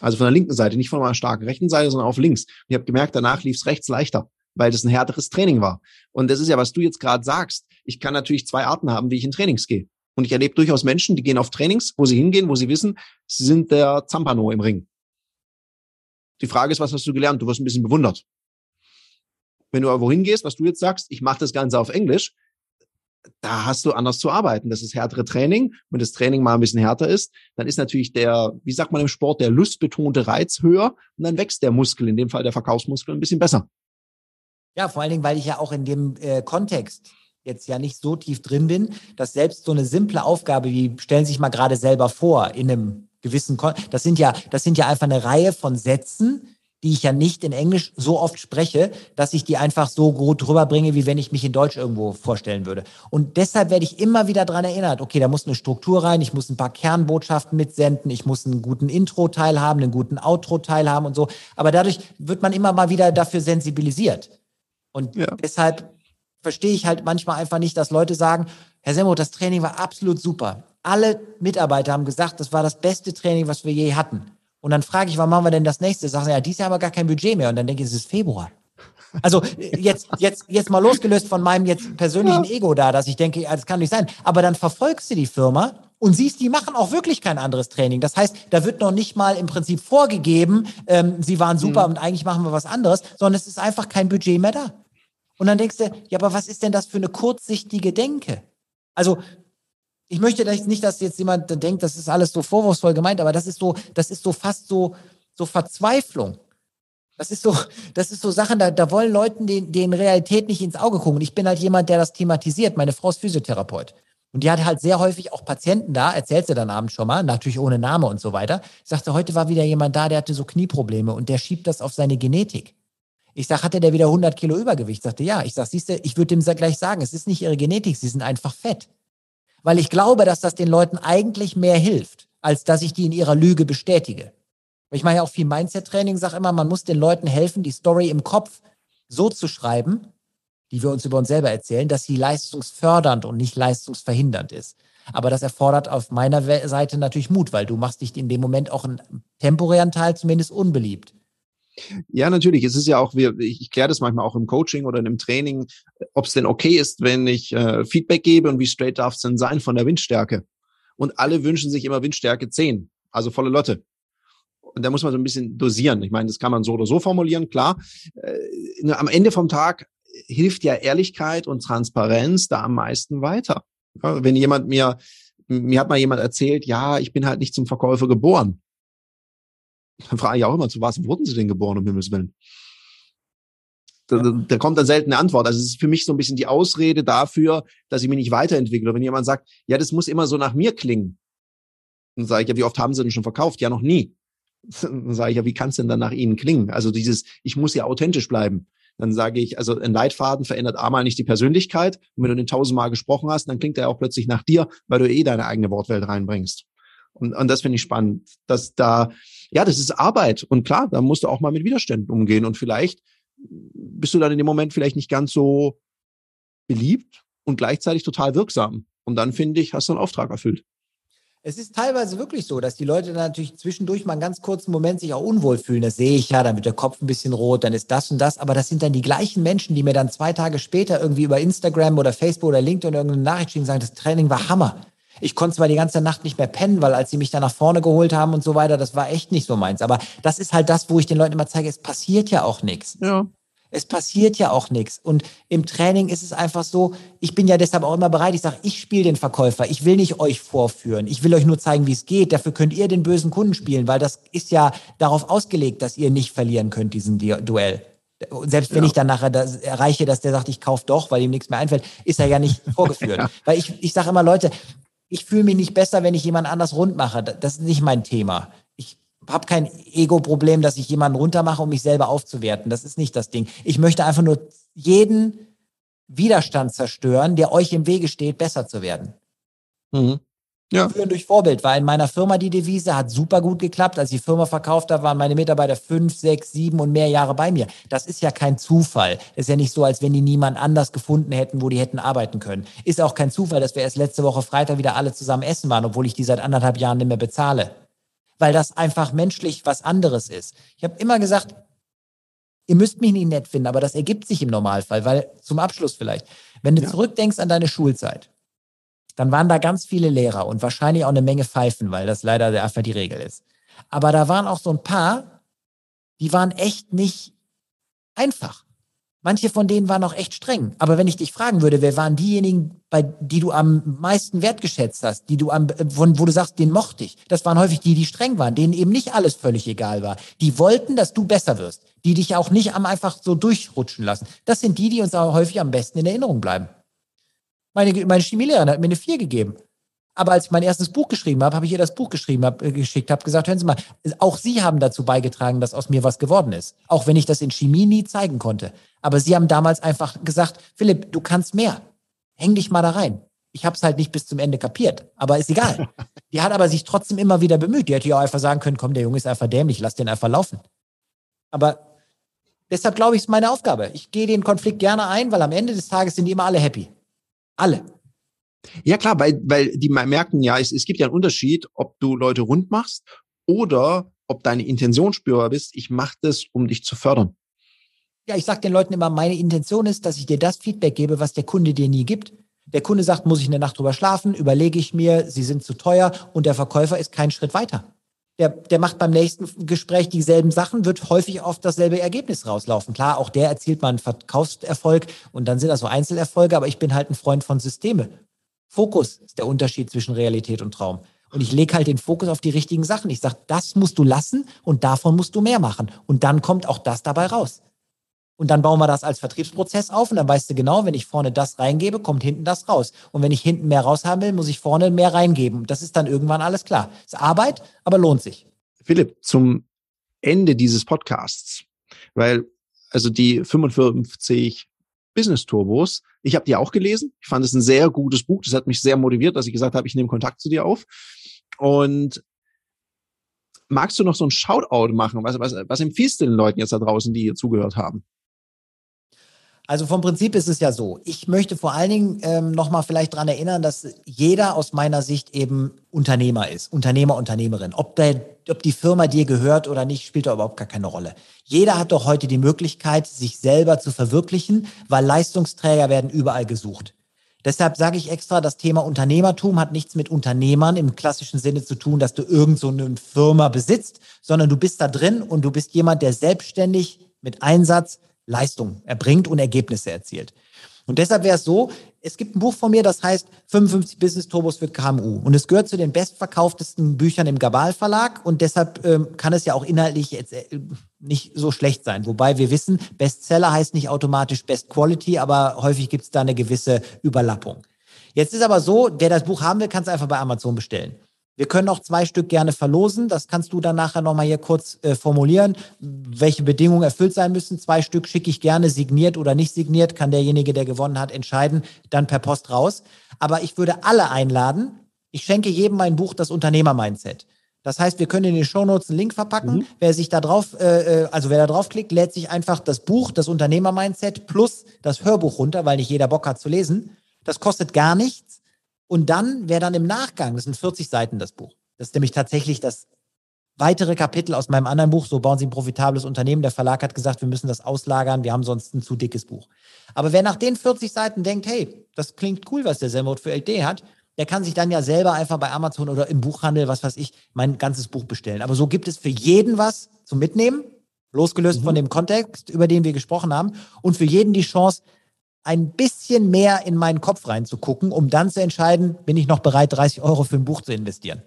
Also von der linken Seite, nicht von meiner starken rechten Seite, sondern auf links. Und ich habe gemerkt, danach lief es rechts leichter weil das ein härteres Training war. Und das ist ja, was du jetzt gerade sagst. Ich kann natürlich zwei Arten haben, wie ich in Trainings gehe. Und ich erlebe durchaus Menschen, die gehen auf Trainings, wo sie hingehen, wo sie wissen, sie sind der Zampano im Ring. Die Frage ist, was hast du gelernt? Du wirst ein bisschen bewundert. Wenn du aber wohin gehst, was du jetzt sagst, ich mache das Ganze auf Englisch, da hast du anders zu arbeiten. Das ist härtere Training. Wenn das Training mal ein bisschen härter ist, dann ist natürlich der, wie sagt man im Sport, der lustbetonte Reiz höher und dann wächst der Muskel, in dem Fall der Verkaufsmuskel, ein bisschen besser. Ja, vor allen Dingen, weil ich ja auch in dem äh, Kontext jetzt ja nicht so tief drin bin, dass selbst so eine simple Aufgabe wie stellen Sie sich mal gerade selber vor in einem gewissen Kon das sind ja das sind ja einfach eine Reihe von Sätzen, die ich ja nicht in Englisch so oft spreche, dass ich die einfach so gut rüberbringe, wie wenn ich mich in Deutsch irgendwo vorstellen würde. Und deshalb werde ich immer wieder dran erinnert, okay, da muss eine Struktur rein, ich muss ein paar Kernbotschaften mitsenden, ich muss einen guten Intro-Teil haben, einen guten Outro-Teil haben und so. Aber dadurch wird man immer mal wieder dafür sensibilisiert. Und ja. deshalb verstehe ich halt manchmal einfach nicht, dass Leute sagen, Herr Semmo, das Training war absolut super. Alle Mitarbeiter haben gesagt, das war das beste Training, was wir je hatten. Und dann frage ich, wann machen wir denn das nächste? Sagen sie, ja, dieses Jahr haben wir gar kein Budget mehr. Und dann denke ich, es ist Februar. Also jetzt, jetzt, jetzt mal losgelöst von meinem jetzt persönlichen Ego da, dass ich denke, das kann nicht sein. Aber dann verfolgst du die Firma und siehst, die machen auch wirklich kein anderes Training. Das heißt, da wird noch nicht mal im Prinzip vorgegeben, ähm, sie waren super mhm. und eigentlich machen wir was anderes, sondern es ist einfach kein Budget mehr da. Und dann denkst du, ja, aber was ist denn das für eine kurzsichtige Denke? Also, ich möchte nicht, dass jetzt jemand denkt, das ist alles so vorwurfsvoll gemeint, aber das ist so, das ist so fast so, so Verzweiflung. Das ist so, das ist so Sachen, da, da wollen Leuten den, den Realität nicht ins Auge gucken. Und ich bin halt jemand, der das thematisiert. Meine Frau ist Physiotherapeut. Und die hat halt sehr häufig auch Patienten da, erzählt sie dann abends schon mal, natürlich ohne Name und so weiter. Sagte, heute war wieder jemand da, der hatte so Knieprobleme und der schiebt das auf seine Genetik. Ich sag, hatte der wieder 100 Kilo Übergewicht? Sagte, ja. Ich sag, siehst du, ich würde dem gleich sagen, es ist nicht ihre Genetik, sie sind einfach fett. Weil ich glaube, dass das den Leuten eigentlich mehr hilft, als dass ich die in ihrer Lüge bestätige. Ich mache ja auch viel Mindset-Training, sage immer, man muss den Leuten helfen, die Story im Kopf so zu schreiben, die wir uns über uns selber erzählen, dass sie leistungsfördernd und nicht leistungsverhindernd ist. Aber das erfordert auf meiner Seite natürlich Mut, weil du machst dich in dem Moment auch einen temporären Teil zumindest unbeliebt. Ja, natürlich. Es ist ja auch, wir, ich, kläre das manchmal auch im Coaching oder einem Training, ob es denn okay ist, wenn ich äh, Feedback gebe und wie straight darf es denn sein von der Windstärke. Und alle wünschen sich immer Windstärke 10, also volle Lotte. Und da muss man so ein bisschen dosieren. Ich meine, das kann man so oder so formulieren, klar. Äh, am Ende vom Tag hilft ja Ehrlichkeit und Transparenz da am meisten weiter. Ja, wenn jemand mir, mir hat mal jemand erzählt, ja, ich bin halt nicht zum Verkäufer geboren. Dann frage ich auch immer, zu was wurden sie denn geboren, um Himmels Willen? Da, da kommt dann selten eine Antwort. Also es ist für mich so ein bisschen die Ausrede dafür, dass ich mich nicht weiterentwickle. Wenn jemand sagt, ja, das muss immer so nach mir klingen, dann sage ich, ja, wie oft haben sie denn schon verkauft? Ja, noch nie. Dann sage ich, ja, wie kann es denn dann nach ihnen klingen? Also dieses, ich muss ja authentisch bleiben. Dann sage ich, also ein Leitfaden verändert einmal nicht die Persönlichkeit. Und wenn du den tausendmal gesprochen hast, dann klingt er auch plötzlich nach dir, weil du eh deine eigene Wortwelt reinbringst. Und, und das finde ich spannend, dass da, ja, das ist Arbeit. Und klar, da musst du auch mal mit Widerständen umgehen. Und vielleicht bist du dann in dem Moment vielleicht nicht ganz so beliebt und gleichzeitig total wirksam. Und dann finde ich, hast du einen Auftrag erfüllt. Es ist teilweise wirklich so, dass die Leute dann natürlich zwischendurch mal einen ganz kurzen Moment sich auch unwohl fühlen. Das sehe ich ja, dann wird der Kopf ein bisschen rot, dann ist das und das. Aber das sind dann die gleichen Menschen, die mir dann zwei Tage später irgendwie über Instagram oder Facebook oder LinkedIn irgendeine Nachricht schicken und sagen, das Training war Hammer. Ich konnte zwar die ganze Nacht nicht mehr pennen, weil als sie mich dann nach vorne geholt haben und so weiter, das war echt nicht so meins. Aber das ist halt das, wo ich den Leuten immer zeige, es passiert ja auch nichts. Ja. Es passiert ja auch nichts. Und im Training ist es einfach so, ich bin ja deshalb auch immer bereit, ich sage, ich spiele den Verkäufer, ich will nicht euch vorführen, ich will euch nur zeigen, wie es geht. Dafür könnt ihr den bösen Kunden spielen, weil das ist ja darauf ausgelegt, dass ihr nicht verlieren könnt, diesen Duell. Selbst wenn ja. ich dann nachher das erreiche, dass der sagt, ich kaufe doch, weil ihm nichts mehr einfällt, ist er ja nicht vorgeführt. ja. Weil ich, ich sage immer, Leute, ich fühle mich nicht besser, wenn ich jemand anders rund mache. Das ist nicht mein Thema habe kein Ego-Problem, dass ich jemanden runtermache, um mich selber aufzuwerten. Das ist nicht das Ding. Ich möchte einfach nur jeden Widerstand zerstören, der euch im Wege steht, besser zu werden. Mhm. Ja. Führen durch Vorbild war in meiner Firma die Devise, hat super gut geklappt. Als ich die Firma verkauft habe, waren meine Mitarbeiter fünf, sechs, sieben und mehr Jahre bei mir. Das ist ja kein Zufall. ist ja nicht so, als wenn die niemand anders gefunden hätten, wo die hätten arbeiten können. Ist auch kein Zufall, dass wir erst letzte Woche Freitag wieder alle zusammen essen waren, obwohl ich die seit anderthalb Jahren nicht mehr bezahle weil das einfach menschlich was anderes ist. Ich habe immer gesagt, ihr müsst mich nicht nett finden, aber das ergibt sich im Normalfall, weil zum Abschluss vielleicht, wenn du ja. zurückdenkst an deine Schulzeit, dann waren da ganz viele Lehrer und wahrscheinlich auch eine Menge Pfeifen, weil das leider einfach die Regel ist. Aber da waren auch so ein paar, die waren echt nicht einfach. Manche von denen waren auch echt streng. Aber wenn ich dich fragen würde, wer waren diejenigen, bei die du am meisten wertgeschätzt hast, die du am, von, wo du sagst, den mochte ich? Das waren häufig die, die streng waren, denen eben nicht alles völlig egal war. Die wollten, dass du besser wirst. Die dich auch nicht am einfach so durchrutschen lassen. Das sind die, die uns auch häufig am besten in Erinnerung bleiben. Meine, meine Chemielehrerin hat mir eine vier gegeben. Aber als ich mein erstes Buch geschrieben habe, habe ich ihr das Buch geschrieben, hab, äh, geschickt, habe gesagt, hören Sie mal, auch Sie haben dazu beigetragen, dass aus mir was geworden ist. Auch wenn ich das in Chemie nie zeigen konnte. Aber Sie haben damals einfach gesagt, Philipp, du kannst mehr. Häng dich mal da rein. Ich habe es halt nicht bis zum Ende kapiert, aber ist egal. Die hat aber sich trotzdem immer wieder bemüht. Die hätte ja auch einfach sagen können, komm, der Junge ist einfach dämlich, lass den einfach laufen. Aber deshalb glaube ich, ist meine Aufgabe. Ich gehe den Konflikt gerne ein, weil am Ende des Tages sind die immer alle happy. Alle. Ja, klar, weil, weil die merken ja, es, es gibt ja einen Unterschied, ob du Leute rund machst oder ob deine Intention spürbar bist, ich mache das, um dich zu fördern. Ja, ich sage den Leuten immer, meine Intention ist, dass ich dir das Feedback gebe, was der Kunde dir nie gibt. Der Kunde sagt, muss ich eine Nacht drüber schlafen, überlege ich mir, sie sind zu teuer und der Verkäufer ist keinen Schritt weiter. Der, der macht beim nächsten Gespräch dieselben Sachen, wird häufig auf dasselbe Ergebnis rauslaufen. Klar, auch der erzielt mal einen Verkaufserfolg und dann sind das so Einzelerfolge, aber ich bin halt ein Freund von Systeme. Fokus ist der Unterschied zwischen Realität und Traum. Und ich lege halt den Fokus auf die richtigen Sachen. Ich sage, das musst du lassen und davon musst du mehr machen. Und dann kommt auch das dabei raus. Und dann bauen wir das als Vertriebsprozess auf und dann weißt du genau, wenn ich vorne das reingebe, kommt hinten das raus. Und wenn ich hinten mehr raushaben will, muss ich vorne mehr reingeben. Das ist dann irgendwann alles klar. Ist Arbeit, aber lohnt sich. Philipp, zum Ende dieses Podcasts, weil also die 55 Business Turbos. Ich habe die auch gelesen. Ich fand es ein sehr gutes Buch. Das hat mich sehr motiviert, dass ich gesagt habe, ich nehme Kontakt zu dir auf. Und magst du noch so ein Shoutout machen? Was, was, was empfiehlst du den Leuten jetzt da draußen, die hier zugehört haben? Also vom Prinzip ist es ja so. Ich möchte vor allen Dingen ähm, nochmal vielleicht daran erinnern, dass jeder aus meiner Sicht eben Unternehmer ist, Unternehmer, Unternehmerin. Ob, der, ob die Firma dir gehört oder nicht, spielt da überhaupt gar keine Rolle. Jeder hat doch heute die Möglichkeit, sich selber zu verwirklichen, weil Leistungsträger werden überall gesucht. Deshalb sage ich extra, das Thema Unternehmertum hat nichts mit Unternehmern im klassischen Sinne zu tun, dass du irgend so eine Firma besitzt, sondern du bist da drin und du bist jemand, der selbstständig mit Einsatz Leistung erbringt und Ergebnisse erzielt. Und deshalb wäre es so, es gibt ein Buch von mir, das heißt 55 Business Turbos für KMU. Und es gehört zu den bestverkauftesten Büchern im Gabal Verlag. Und deshalb ähm, kann es ja auch inhaltlich jetzt äh, nicht so schlecht sein. Wobei wir wissen, Bestseller heißt nicht automatisch Best Quality, aber häufig gibt es da eine gewisse Überlappung. Jetzt ist aber so, wer das Buch haben will, kann es einfach bei Amazon bestellen. Wir können auch zwei Stück gerne verlosen. Das kannst du dann nachher nochmal hier kurz äh, formulieren, welche Bedingungen erfüllt sein müssen. Zwei Stück schicke ich gerne signiert oder nicht signiert, kann derjenige, der gewonnen hat, entscheiden, dann per Post raus. Aber ich würde alle einladen. Ich schenke jedem mein Buch, das Unternehmer-Mindset. Das heißt, wir können in den Shownotes einen Link verpacken. Mhm. Wer sich da drauf, äh, äh, also wer da draufklickt, lädt sich einfach das Buch, das Unternehmer-Mindset plus das Hörbuch runter, weil nicht jeder Bock hat zu lesen. Das kostet gar nichts. Und dann wäre dann im Nachgang, das sind 40 Seiten das Buch. Das ist nämlich tatsächlich das weitere Kapitel aus meinem anderen Buch, so bauen Sie ein profitables Unternehmen. Der Verlag hat gesagt, wir müssen das auslagern, wir haben sonst ein zu dickes Buch. Aber wer nach den 40 Seiten denkt, hey, das klingt cool, was der Selmut für Idee hat, der kann sich dann ja selber einfach bei Amazon oder im Buchhandel, was weiß ich, mein ganzes Buch bestellen. Aber so gibt es für jeden was zum Mitnehmen, losgelöst mhm. von dem Kontext, über den wir gesprochen haben, und für jeden die Chance, ein bisschen mehr in meinen Kopf reinzugucken, um dann zu entscheiden, bin ich noch bereit, 30 Euro für ein Buch zu investieren.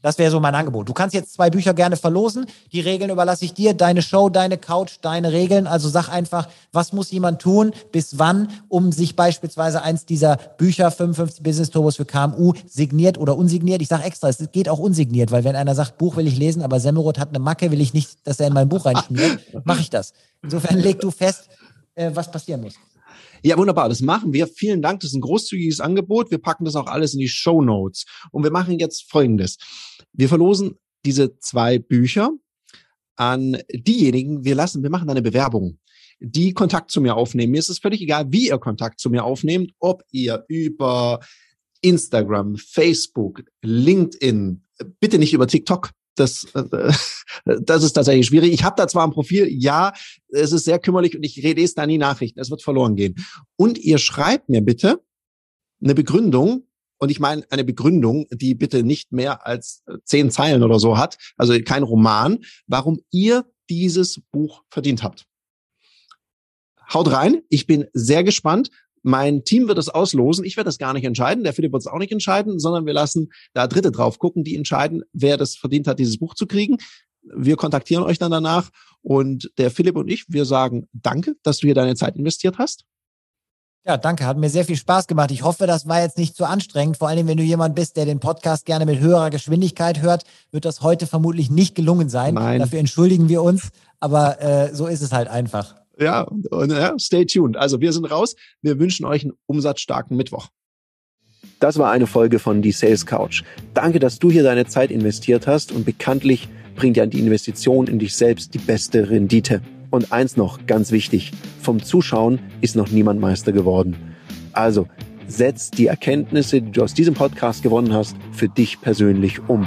Das wäre so mein Angebot. Du kannst jetzt zwei Bücher gerne verlosen. Die Regeln überlasse ich dir. Deine Show, deine Couch, deine Regeln. Also sag einfach, was muss jemand tun, bis wann, um sich beispielsweise eins dieser Bücher, 55 Business Turbos für KMU, signiert oder unsigniert. Ich sage extra, es geht auch unsigniert, weil wenn einer sagt, Buch will ich lesen, aber Semmelrot hat eine Macke, will ich nicht, dass er in mein Buch reinschmiert, mache ich das. Insofern leg du fest, äh, was passieren muss. Ja, wunderbar. Das machen wir. Vielen Dank. Das ist ein großzügiges Angebot. Wir packen das auch alles in die Show Notes. Und wir machen jetzt Folgendes. Wir verlosen diese zwei Bücher an diejenigen, wir lassen, wir machen eine Bewerbung, die Kontakt zu mir aufnehmen. Mir ist es völlig egal, wie ihr Kontakt zu mir aufnehmt, ob ihr über Instagram, Facebook, LinkedIn, bitte nicht über TikTok, das, äh, das ist tatsächlich schwierig. Ich habe da zwar ein Profil, ja, es ist sehr kümmerlich und ich rede es da nie Nachrichten. Es wird verloren gehen. Und ihr schreibt mir bitte eine Begründung, und ich meine eine Begründung, die bitte nicht mehr als zehn Zeilen oder so hat, also kein Roman, warum ihr dieses Buch verdient habt. Haut rein, ich bin sehr gespannt. Mein Team wird es auslosen. Ich werde das gar nicht entscheiden. Der Philipp wird es auch nicht entscheiden, sondern wir lassen da Dritte drauf gucken, die entscheiden, wer das verdient hat, dieses Buch zu kriegen. Wir kontaktieren euch dann danach und der Philipp und ich, wir sagen Danke, dass du hier deine Zeit investiert hast. Ja, danke. Hat mir sehr viel Spaß gemacht. Ich hoffe, das war jetzt nicht zu anstrengend. Vor allem, wenn du jemand bist, der den Podcast gerne mit höherer Geschwindigkeit hört, wird das heute vermutlich nicht gelungen sein. Nein. Dafür entschuldigen wir uns. Aber äh, so ist es halt einfach. Ja, und, ja, stay tuned. Also wir sind raus. Wir wünschen euch einen umsatzstarken Mittwoch. Das war eine Folge von Die Sales Couch. Danke, dass du hier deine Zeit investiert hast und bekanntlich bringt ja die Investition in dich selbst die beste Rendite. Und eins noch, ganz wichtig, vom Zuschauen ist noch niemand Meister geworden. Also setz die Erkenntnisse, die du aus diesem Podcast gewonnen hast, für dich persönlich um.